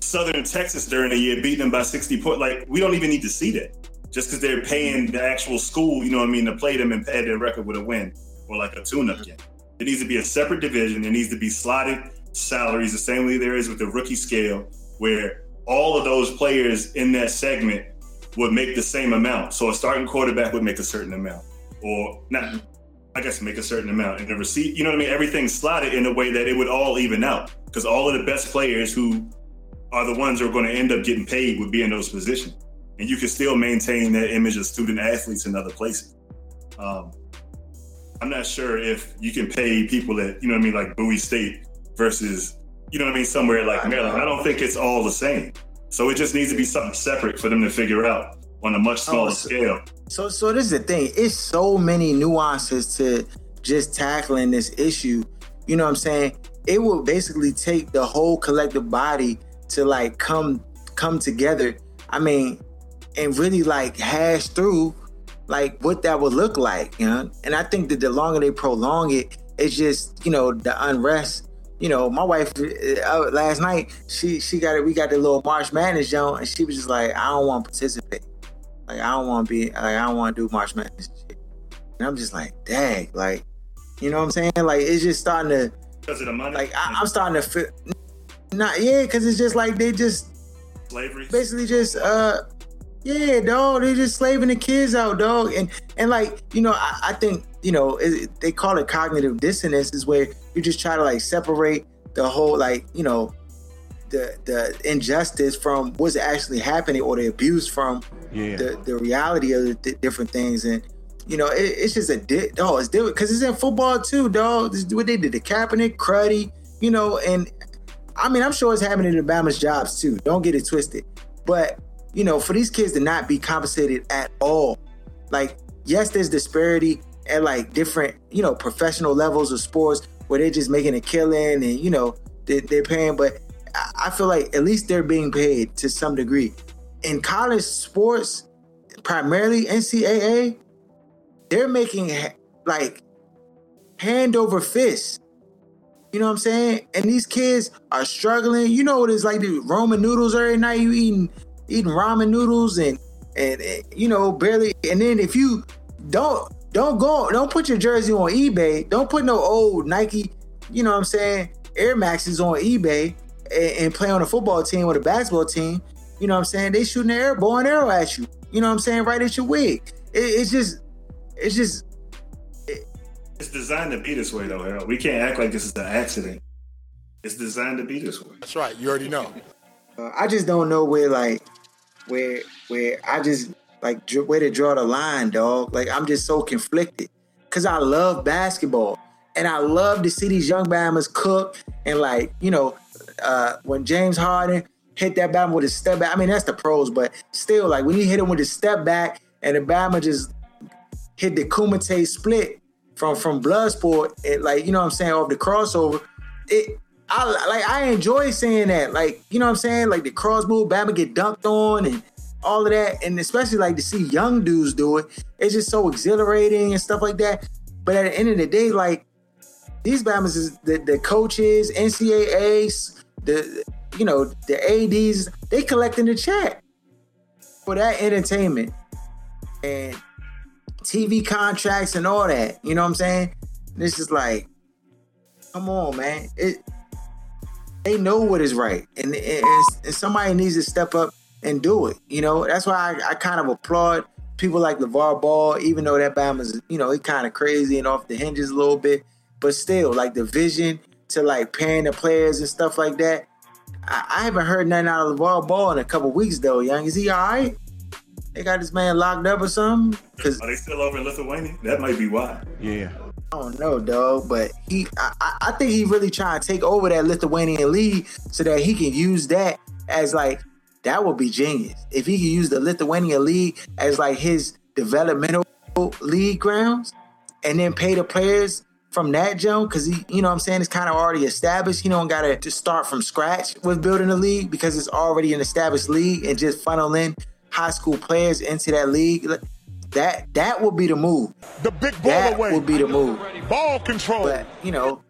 Speaker 4: Southern Texas during the year, beating them by 60 points. Like, we don't even need to see that. Just because they're paying the actual school, you know what I mean, to play them and pad their record with a win or like a tune up game. It needs to be a separate division. There needs to be slotted salaries, the same way there is with the rookie scale, where all of those players in that segment would make the same amount. So a starting quarterback would make a certain amount, or not, I guess make a certain amount. And the receipt, you know what I mean? Everything's slotted in a way that it would all even out because all of the best players who are the ones who are going to end up getting paid would be in those positions. And you can still maintain that image of student athletes in other places. Um, I'm not sure if you can pay people at, you know what I mean, like Bowie State versus, you know what I mean, somewhere like Maryland. I don't think it's all the same. So it just needs to be something separate for them to figure out on a much oh, smaller
Speaker 1: Oh, so-
Speaker 4: scale.
Speaker 1: So so this is the thing. It's so many nuances to just tackling this issue. You know what I'm saying? It will basically take the whole collective body to like come come together. I mean, and really like hash through like what that would look like, you know? And I think that the longer they prolong it, it's just, you know, the unrest. You know, my wife uh, last night, she she got it. We got the little March Madness joint, and she was just like, I don't want to participate. Like I don't want to be. Like, I don't want to do March Madness. and shit. And I'm just like, dang, like, you know what I'm saying? Like it's just starting to,
Speaker 4: Because of the money,
Speaker 1: like, I, I'm starting to feel. Not yeah, because it's just like they just
Speaker 4: slavery.
Speaker 1: basically just uh yeah dog They're just slaving the kids out dog and and like you know I, I think you know, it, they call it cognitive dissonance, is where you just try to like separate the whole like you know the the injustice from what's actually happening or the abuse from
Speaker 7: Yeah.
Speaker 1: the, the reality of the di- different things. And you know it, it's just a di- dog it's different because it's in football too dog. This is what they did to Kaepernick Cruddy you know and I mean I'm sure it's happening in Alabama's jobs too. Don't get it twisted. But you know for these kids to not be compensated at all like yes there's disparity at like different you know professional levels of sports where they're just making a killing and you know they, they're paying but I- feel like at least they're being paid to some degree. In college sports primarily NCAA they're making like hand over fist. You know what I'm saying? And these kids are struggling. You know what it's like the Roman noodles every night? You eating eating ramen noodles and and, and, you know barely. And then if you don't don't go don't put your jersey on ebay don't put no old nike you know what i'm saying air maxes on ebay and, and play on a football team or a basketball team you know what i'm saying they shooting an air bow and arrow at you you know what i'm saying right at your wig it, it's just it's just
Speaker 4: It's designed to be this way, though, Harold. We can't act like this is an accident. It's designed to be this way.
Speaker 3: That's right. You already know.
Speaker 1: uh, i just don't know where like where where i just like where to draw the line dog like i'm just so conflicted because i love basketball and i love to see these young bammers cook and like you know uh when james harden hit that bama with a step back i mean that's the pros but still like when you hit him with a step back and the bama just hit the kumite split from from bloodsport it like you know what i'm saying off the crossover it I like I enjoy seeing that. Like, you know what I'm saying? Like the cross move, Bama get dunked on and all of that. And especially like to see young dudes do it. It's just so exhilarating and stuff like that. But at the end of the day, like these Bamas is the, the coaches, NCAAs, the you know, the ADs, they collecting the check for that entertainment and TV contracts and all that. You know what I'm saying? this is like, come on, man. It they know what is right, and, and, and somebody needs to step up and do it. You know, that's why I, I kind of applaud people like LeVar Ball, even though that Bama's, you know, he kind of crazy and off the hinges a little bit, but still, like the vision to like paying the players and stuff like that. I, I haven't heard nothing out of LeVar Ball in a couple weeks though. Young, is he all right? They got this man locked up or something? Cause
Speaker 4: Are they still over in Lithuania? That might be why.
Speaker 7: Yeah.
Speaker 1: I don't know, dog, but he, I, I- I think he really trying to take over that Lithuanian league so that he can use that as like that would be genius if he could use the Lithuanian league as like his developmental league grounds, and then pay the players from that jump because he, you know, what I'm saying it's kind of already established. You don't got to just start from scratch with building a league because it's already an established league and just funnel in high school players into that league. That that would be the move.
Speaker 7: The big ball
Speaker 1: That
Speaker 7: away.
Speaker 1: would be the move.
Speaker 7: Ball control.
Speaker 1: But you know,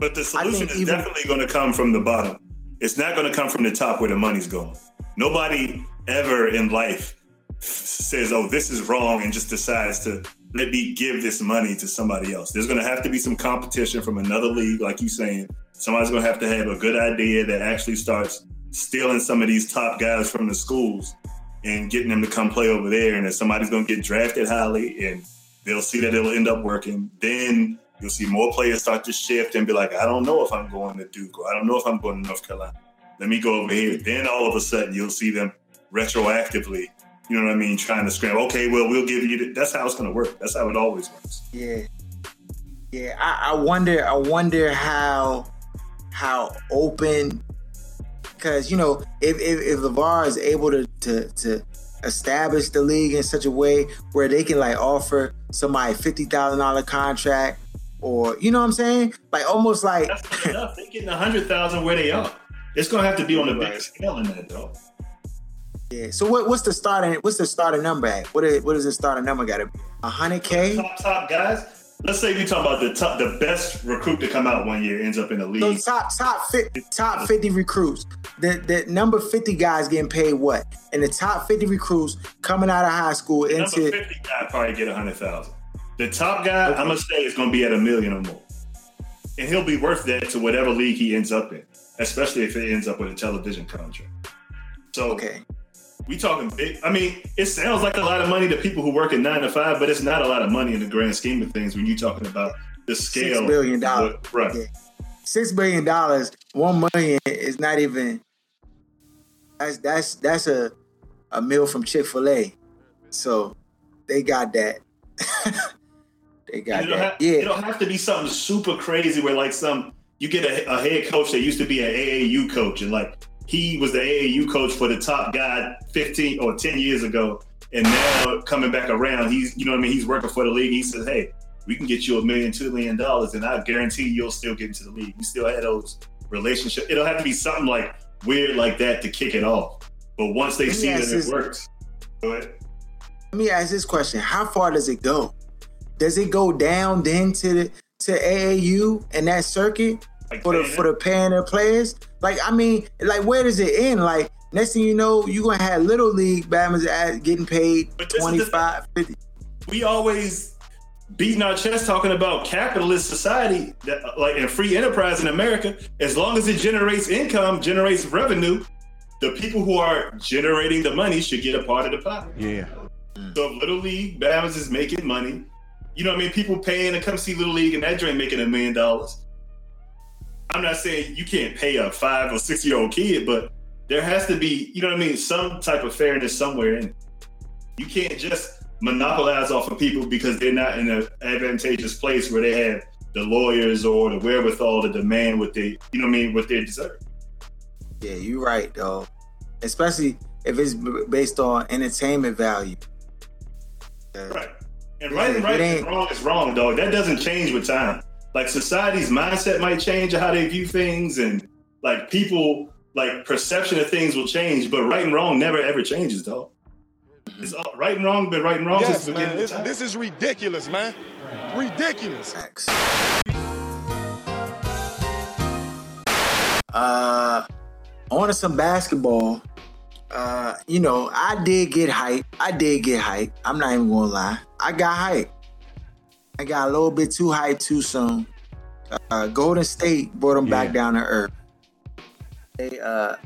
Speaker 4: But the solution is
Speaker 1: even-
Speaker 4: definitely going to come from the bottom. It's not going to come from the top where the money's going. Nobody ever in life says, "Oh, this is wrong," and just decides to let me give this money to somebody else. There's going to have to be some competition from another league, like you saying. Somebody's going to have to have a good idea that actually starts stealing some of these top guys from the schools and getting them to come play over there. And then somebody's going to get drafted highly, and they'll see that it'll end up working. Then you'll see more players start to shift and be like, I don't know if I'm going to Duke or I don't know if I'm going to North Carolina. Let me go over here. Then all of a sudden you'll see them retroactively, you know what I mean, trying to scramble. Okay, well, we'll give you the, that's how it's going to work. That's how it always works.
Speaker 1: Yeah, yeah. I, I wonder. I wonder how how open because you know if if, if Levar is able to, to to establish the league in such a way where they can like offer somebody fifty thousand dollar contract or you know what I'm saying, like almost like
Speaker 4: That's enough. They're getting a hundred thousand where they are. It's going to have to be on a big scale in that, though.
Speaker 1: yeah. So what what's the starting what's the starting number at? What is what is the starting number got to be? A hundred k.
Speaker 4: Top top guys. Let's say we talk about the top, the best recruit to come out one year ends up in the
Speaker 1: So
Speaker 4: league.
Speaker 1: top top fit, top fifty recruits. The the number fifty guys getting paid what? And the top fifty recruits coming out of high school
Speaker 4: Number
Speaker 1: into
Speaker 4: fifty guy probably get a hundred thousand. The top guy, I'm gonna say, is gonna be at a million or more, and he'll be worth that to whatever league he ends up in, especially if it ends up with a television contract. So
Speaker 1: okay.
Speaker 4: We talking big. I mean, it sounds like a lot of money to people who work at nine to five, but it's not a lot of money in the grand scheme of things when you're talking about the scale.
Speaker 1: Six billion dollars.
Speaker 4: Right.
Speaker 1: Yeah. Six billion dollars. One million is not even. That's that's that's a a meal from Chick Fil A. So they got that. they got that.
Speaker 4: have,
Speaker 1: yeah.
Speaker 4: it don't have to be something super crazy where like some you get a, a head coach that used to be an AAU coach and like he was the AAU coach for the top guy 15 or 10 years ago and now coming back around he's you know what I mean he's working for the league he says hey we can get you a million two million dollars and I guarantee you'll still get into the league. You still have those relationships. It'll have to be something like weird like that to kick it off but once they see that it works go ahead.
Speaker 1: Let me ask this question: How far does it go? Does it go down then to the to AAU and that circuit
Speaker 4: like
Speaker 1: for the
Speaker 4: paying
Speaker 1: for the paying their players? Like, I mean, like where does it end? Like next thing you know, you gonna have little league Bama's at getting paid
Speaker 4: But this is the
Speaker 1: 25, 50.
Speaker 4: we always beating our chest talking about capitalist society that like and free enterprise in America. As long as it generates income, generates revenue, the people who are generating the money should get a part of the pie.
Speaker 7: Yeah.
Speaker 4: So if Little League Bama's is making money, you know what I mean? People paying to come see Little League and that joint making a million dollars. I'm not saying you can't pay a five or six year old kid, but there has to be, you know what I mean, some type of fairness somewhere in it. You can't just monopolize off of people because they're not in an advantageous place where they have the lawyers or the wherewithal to demand what they, you know what I mean, what they deserve.
Speaker 1: Yeah, you're right, though. Especially if it's b- based on entertainment value. Uh,
Speaker 4: Right. And right and
Speaker 1: Yeah,
Speaker 4: right and wrong is wrong, dog. That doesn't change with time. Like society's mindset might change how they view things, and like people like perception of things will change, but right and wrong never ever changes, though. It's all, right and wrong, but right and wrong
Speaker 7: Yes,
Speaker 4: since the
Speaker 7: man.
Speaker 4: beginning of
Speaker 7: This,
Speaker 4: time.
Speaker 7: this is ridiculous, man. Ridiculous.
Speaker 1: Facts. Uh, on to some basketball. Uh, you know, I did get hype. I did get hype. I'm not even gonna lie. I got hype. I got a little bit too hype too soon. Uh, Golden State brought them back down to earth. They uh,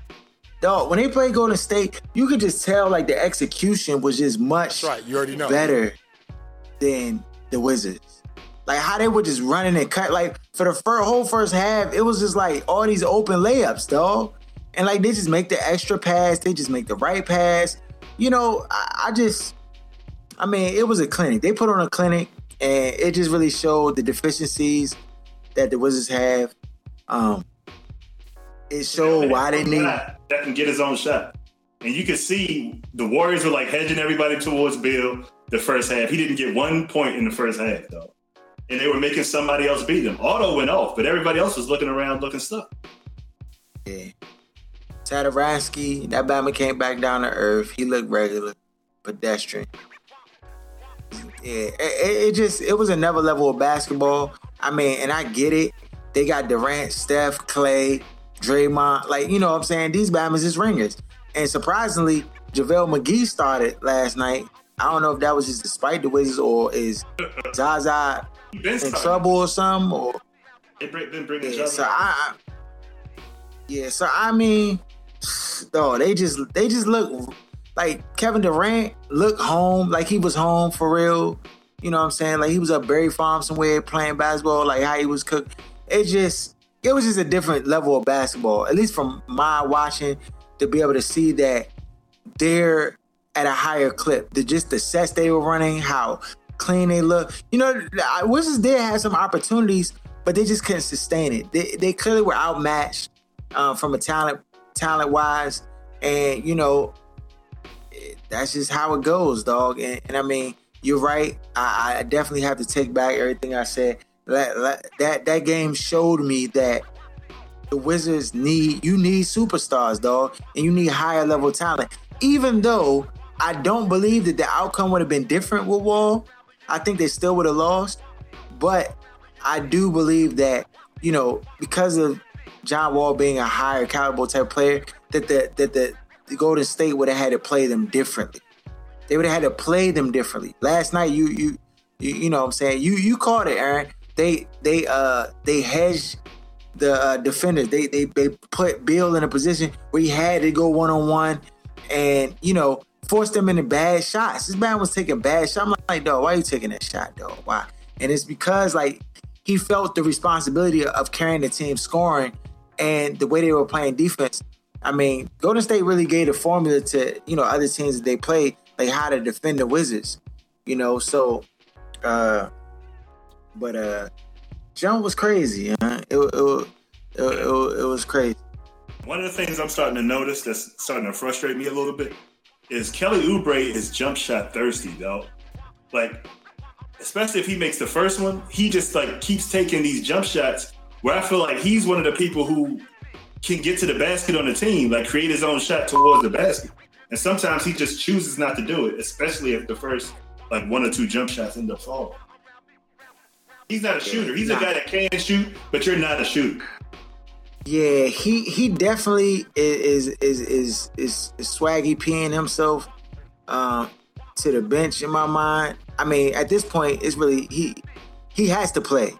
Speaker 1: dog, when they played Golden State, you could just tell like the execution was just much
Speaker 3: That's right. You already know.
Speaker 1: better than the Wizards. Like how they were just running and cut. Like for the fir- whole first half, it was just like all these open layups, dog. And like they just make the extra pass, they just make the right pass. You know, I, I just, I mean, it was a clinic. They put on a clinic, and it just really showed the deficiencies that the Wizards have. Um, it showed why they need.
Speaker 4: that can get his own shot. And you could see the Warriors were like hedging everybody towards Beal the first half. He didn't get one point in the first half, though. And they were making somebody else beat him. Otto went off, but everybody else was looking around looking stuck.
Speaker 1: Yeah. Satoransky, that Batman came back down to earth. He looked regular, pedestrian. Yeah, it, it- just it was another level of basketball. I mean, and I get it. They got Durant, Steph, Clay, Draymond. Like, you know what I'm saying? These Batmans is ringers. And surprisingly, JaVale McGee started last night. I don't know if that was just despite the Wizards or is Zaza in trouble or something or
Speaker 4: They bring, been bringing
Speaker 1: yeah, so. I, I yeah, so I mean, though they just they just look like Kevin Durant looked home, like he was home for real. You know what I'm saying? Like he was up Barry Farm somewhere playing basketball, like how he was cooked. It just it was just a different level of basketball, at least from my watching, to be able to see that they're at a higher clip. The just the sets they were running, how clean they look. You know, the Wizards did have some opportunities, but they just couldn't sustain it. They they clearly were outmatched um, from a talent talent wise, and you know that's just how it goes, dog. And, and I mean, you're right. I, I definitely have to take back everything I said. That, that that game showed me that the Wizards need you need superstars, dog, and you need higher level talent. Even though I don't believe that the outcome would have been different with Wall, I think they still would have lost. But I do believe that you know because of John Wall being a higher caliber type player, that the that the, the Golden State would have had to play them differently. They would have had to play them differently. Last night, you you you, you know what I'm saying you you called it, Aaron. They they uh they hedged the uh, defenders. They they they put Beal in a position where he had to go one on one. and you know forced them into bad shots. This man was taking bad shots. I'm like, dog, why are you taking that shot, dog? Why? And it's because like he felt the responsibility of carrying the team scoring and the way they were playing defense. I mean, Golden State really gave the formula to you know other teams that they played, like how to defend the Wizards. You know, so uh but uh John was crazy. Huh? It, it, it, it, it was crazy.
Speaker 4: One of the things I'm starting to notice that's starting to frustrate me a little bit is Kelly Oubre is jump shot thirsty, though. Like, especially if he makes the first one, he just like keeps taking these jump shots where I feel like he's one of the people who can get to the basket on the team, like create his own shot towards the basket. And sometimes he just chooses not to do it, especially if the first like one or two jump shots end up falling. He's not a shooter. He's a guy that can shoot, but you're not a shooter.
Speaker 1: Yeah, he he definitely is is is is, is swaggy peeing himself um, to the bench in my mind. I mean, at this point, it's really he he has to play,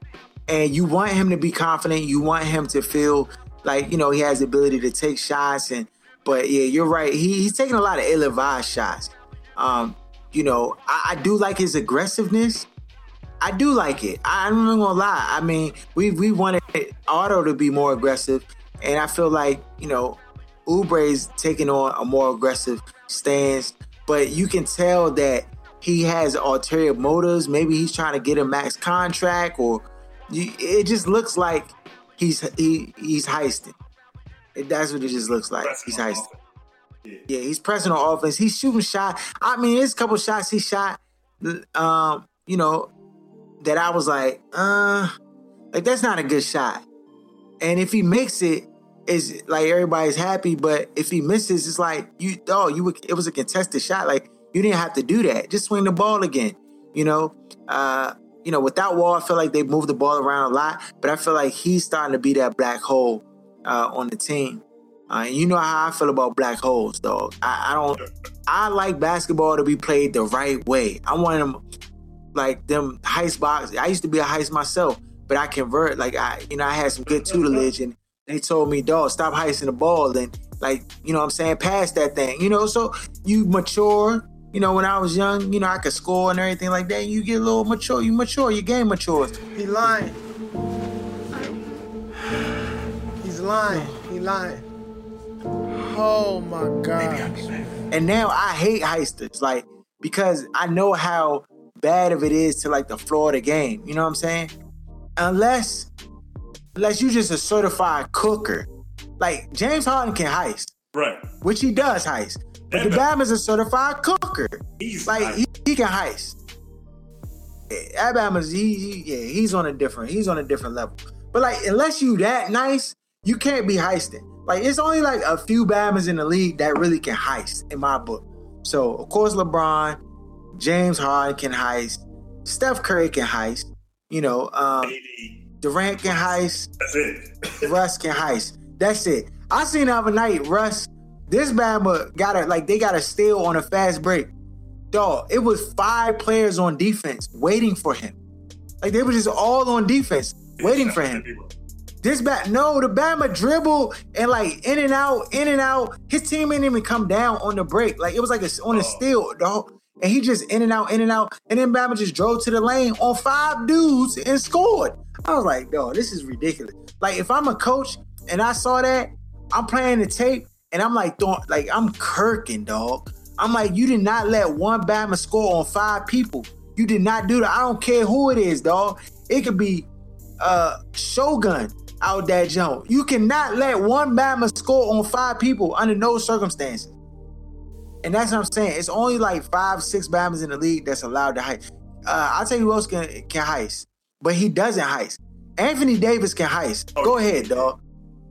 Speaker 1: and you want him to be confident. You want him to feel like you know he has the ability to take shots. And but yeah, you're right. He, he's taking a lot of ill-advised shots. Um, you know, I, I do like his aggressiveness. I do like it. I'm not gonna lie. I mean, we we wanted Otto to be more aggressive, and I feel like you know, Oubre's taking on a more aggressive stance. But you can tell that he has ulterior motives. Maybe he's trying to get a max contract, or you, it just looks like he's he he's heisting. That's what it just looks like. He's heisting. Yeah, he's pressing on offense. He's shooting shot. I mean, there's a couple shots he shot. Um, you know, that I was like, uh, like that's not a good shot. And if he makes it's like everybody's happy. But if he misses, it's like you, oh, you, it was a contested shot. Like you didn't have to do that. Just swing the ball again. You know, uh, you know, without Wall, I feel like they moved the ball around a lot. But I feel like he's starting to be that black hole uh, on the team. Uh, you know how I feel about black holes, dog. I, I don't. I like basketball to be played the right way. I want them like them heist box. I used to be a heist myself, but I convert. Like I, you know, I had some good tutelage, and they told me, "Dog, stop heisting the ball." And like, you know, what I'm saying, pass that thing. You know, so you mature. You know, when I was young, you know, I could score and everything like that. You get a little mature. You mature. Your game matures.
Speaker 8: He lying. He's lying. He lying. Oh my god.
Speaker 1: And now I hate heisters, like because I know how bad of it is to like the Florida game. You know what I'm saying? Unless, unless you just a certified cooker. Like James Harden can heist,
Speaker 4: right?
Speaker 1: Which he does heist. But the Bam is a certified cooker.
Speaker 4: He's
Speaker 1: like he, he, can heist. Alabama's he, he yeah he's on a different he's on a different level. But like unless you that nice, you can't be heisting. Like it's only like a few Bamas in the league that really can heist in my book. So of course LeBron, James Harden can heist. Steph Curry can heist. You know, um, Durant can heist.
Speaker 4: That's it.
Speaker 1: Russ can heist. That's it. I seen the other night, Russ, this Bama got a like they got a steal on a fast break. Dog, it was five players on defense waiting for him. Like they were just all on defense waiting for him. This bat, no, the Bama dribble and like in and out, in and out. His team didn't even come down on the break. Like it was like a, on a oh. steal, dog and he just in and out, in and out. And then Bama just drove to the lane on five dudes and scored. I was like, no, this is ridiculous. Like if I'm a coach and I saw that, I'm playing the tape and I'm like, don't like I'm kirking, dog. I'm like, you did not let one Bama score on five people. You did not do that. I don't care who it is, dog. It could be uh Shogun out that jump. You cannot let one Bama score on five people under no circumstances. And that's what I'm saying. It's only like five, six Bama's in the league that's allowed to heist. Uh, I'll tell you who else can, can heist, but he doesn't heist. Anthony Davis can heist. Go ahead, dog.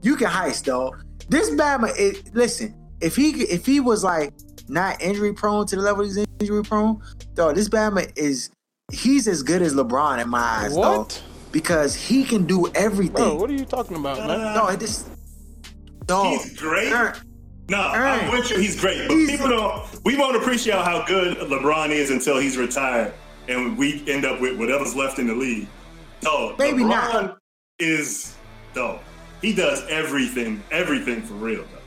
Speaker 1: You can heist, dog. This Bama, it, listen, if he if he was like not injury prone to the level he's injury prone, though, this Bama is he's as good as LeBron in my eyes, what? dog. Because he can do everything. Bro,
Speaker 8: what are you talking about, man?
Speaker 1: No, this dog.
Speaker 4: He's great. No, I'm with you. He's great, but he's, people don't. We won't appreciate how good LeBron is until he's retired, and we end up with whatever's left in the league. No,
Speaker 1: maybe
Speaker 4: LeBron
Speaker 1: not.
Speaker 4: Is though he does everything, everything for real. Though.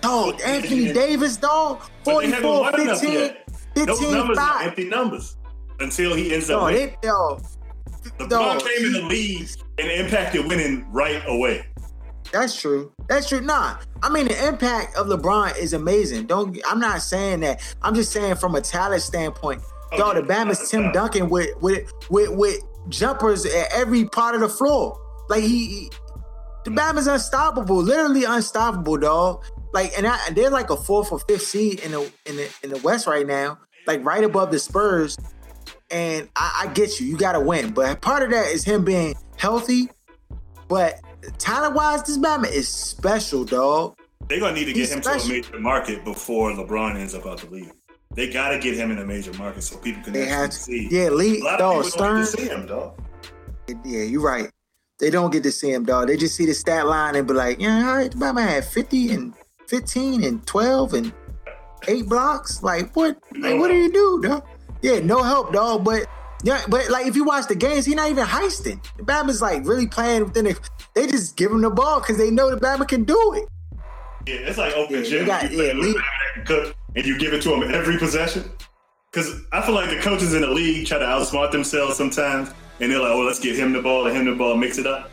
Speaker 1: Dog, Anthony Davis, dog,
Speaker 4: But they haven't
Speaker 1: 44,
Speaker 4: won enough
Speaker 1: 15.
Speaker 4: Those
Speaker 1: 15,
Speaker 4: numbers are
Speaker 1: 5.
Speaker 4: empty numbers until he ends up
Speaker 1: Dog, they, uh, dog,
Speaker 4: LeBron
Speaker 1: dog,
Speaker 4: came in the league and impacted winning right away.
Speaker 1: That's true. That's true. Nah, I mean the impact of LeBron is amazing. Don't. I'm not saying that. I'm just saying from a talent standpoint.
Speaker 4: Oh,
Speaker 1: Dog,
Speaker 4: yeah.
Speaker 1: the Bama's Tim Duncan with with with with jumpers at every part of the floor. Like he the Bama's unstoppable. Literally unstoppable, dog. Like and, I, they're like a fourth or fifth seed in the in the in the West right now. Like right above the Spurs. And I, I get you. You got to win. But part of that is him being healthy. But talent wise, this Bama is special, dog.
Speaker 4: They're gonna need to get him
Speaker 1: special.
Speaker 4: to a major market before LeBron ends up out the league. They gotta get him in a major market so people can
Speaker 1: They
Speaker 4: actually
Speaker 1: have to,
Speaker 4: see.
Speaker 1: yeah, Lee, dog,
Speaker 4: of people don't
Speaker 1: Stern.
Speaker 4: see him, dog.
Speaker 1: Yeah, you're right. They don't get to see him, dog. They just see the stat line and be like, yeah, all right, the had 50 and 15 and 12 and eight blocks. Like, what? Like, what do you do, dog? Yeah, no help, dog. But yeah, but like if you watch the games, he's not even heisting. The Bama's like really playing within the. They just give him the ball because they know the Bama can do it.
Speaker 4: Yeah, it's like open
Speaker 1: Yeah,
Speaker 4: gym.
Speaker 1: you got-
Speaker 4: you play
Speaker 1: yeah,
Speaker 4: with a guy cook, and you give it to him every possession. Because I feel like the coaches in the league try to outsmart themselves sometimes, and they're like, "Oh, let's get him the ball and him the ball, mix it up."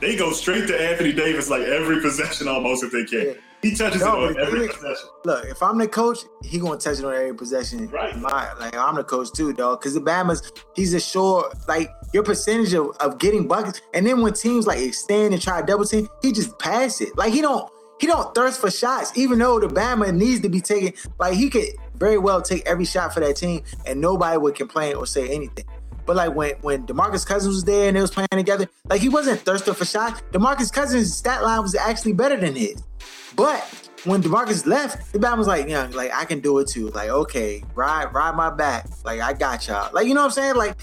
Speaker 4: They go straight to Anthony Davis like every possession almost if they can.
Speaker 1: Yeah.
Speaker 4: He touches
Speaker 1: No,
Speaker 4: it on every possession.
Speaker 1: Look, if I'm the coach, he gonna touch it on every possession.
Speaker 4: Right.
Speaker 1: My, like I'm the coach too, dog. Because the Bama's, he's a sure like your percentage of, of getting buckets. And then when teams like extend and try to double team, he just pass it. Like he don't he don't thirst for shots, even though the Bama needs to be taking. Like he could very well take every shot for that team, and nobody would complain or say anything. But like when when Demarcus Cousins was there and they was playing together, like he wasn't thirsty for shots. Demarcus Cousins' stat line was actually better than his. But when Demarcus left, the Bama was like, yeah, like I can do it too. Like, okay, ride, ride my back. Like I got y'all. Like, you know what I'm saying? Like,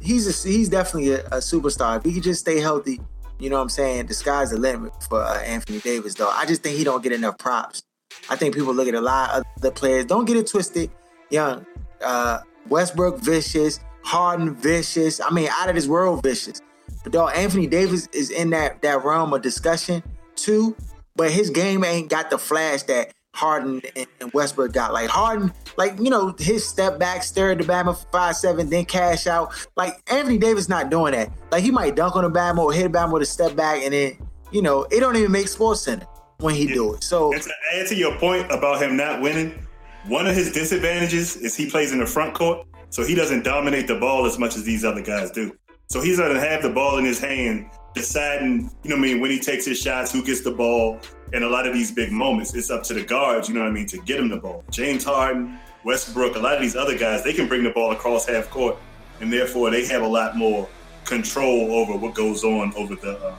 Speaker 1: he's a, he's definitely a, a superstar. If he could just stay healthy, you know what I'm saying? The sky's the limit for uh, Anthony Davis, though. I just think he don't get enough props. I think people look at a lot of the players. Don't get it twisted. Young, uh, Westbrook vicious, Harden vicious. I mean, out of this world vicious. But dog, Anthony Davis is in that that realm of discussion too. But his game ain't got the flash that Harden and, Westbrook got. Like Harden, like you know, his step back, stare at the Bama for five seven, then cash out. Like Anthony Davis not doing that. Like he might dunk on the Bama or hit a Bama with a step back, and then you know it don't even make Sports Center when he do it. So
Speaker 4: And to add to your point about him not winning, one of his disadvantages is he plays in the front court, so he doesn't dominate the ball as much as these other guys do. So he's to have the ball in his hand, deciding, you know what I mean, when he takes his shots, who gets the ball. And a lot of these big moments, it's up to the guards, you know what I mean, to get him the ball. James Harden, Westbrook, a lot of these other guys, they can bring the ball across half court, and therefore they have a lot more control over what goes on over the uh,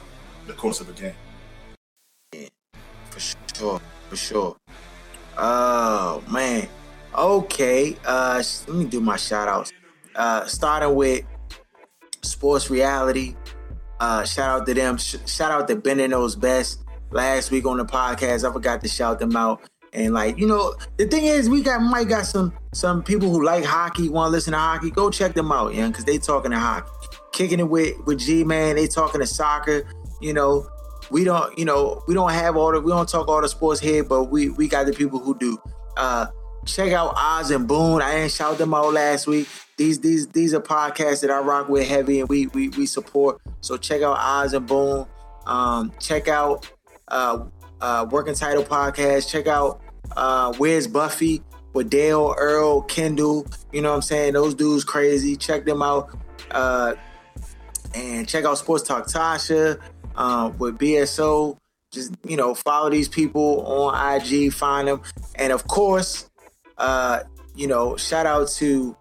Speaker 4: the course of a game.
Speaker 1: For sure, for sure. Oh man. Okay. Uh let me do my shout outs. Uh starting with sports reality. Uh shout out to them. Sh- shout out to Ben and Knows Best. Last week on the podcast, I forgot to shout them out. And like, you know, the thing is we got might got some some people who like hockey, want to listen to hockey. Go check them out, yeah, because they talking to hockey. Kicking it with with G Man, they talking to soccer, you know we don't, you know, we don't have all the, we don't talk all the sports here, but we we got the people who do. Uh, check out Oz and Boone. I didn't shout them out last week. These these these are podcasts that I rock with heavy and we we we support. So check out Oz and Boone. Um, check out uh, uh, Working Title podcast. Check out uh, Where's Buffy with Dale, Earl, Kendall. You know what I'm saying? Those dudes crazy. Check them out. Uh, and check out Sports Talk Tasha um, with BSO. Just you know, follow these people on IG, find them, and of course, uh, you know, shout out to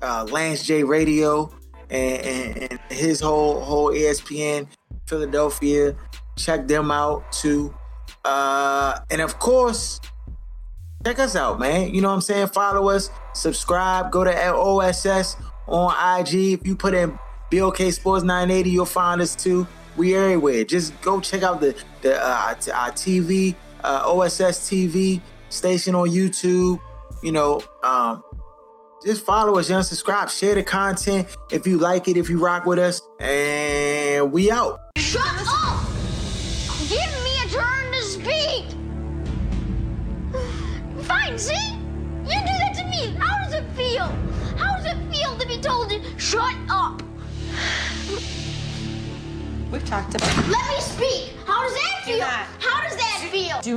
Speaker 1: uh, Lance J Radio and, and, and his whole whole ESPN Philadelphia. Check them out too, uh, and of course, check us out, man. You know what I'm saying? Follow us, subscribe, go to OSS on IG. If you put in BOK Sports 980, you'll find us too. We everywhere. Just go check out the the uh, our TV, uh, OSS TV station on YouTube. You know, um, just follow us, young. Subscribe, share the content if you like it, if you rock with us, and we out.
Speaker 9: Shut up! Give me a turn to speak! fine, see? You do that to me. How does it feel? How does it feel to be told to shut up?
Speaker 10: We've talked about
Speaker 9: Let me speak. How does that feel? How does that feel?
Speaker 10: Do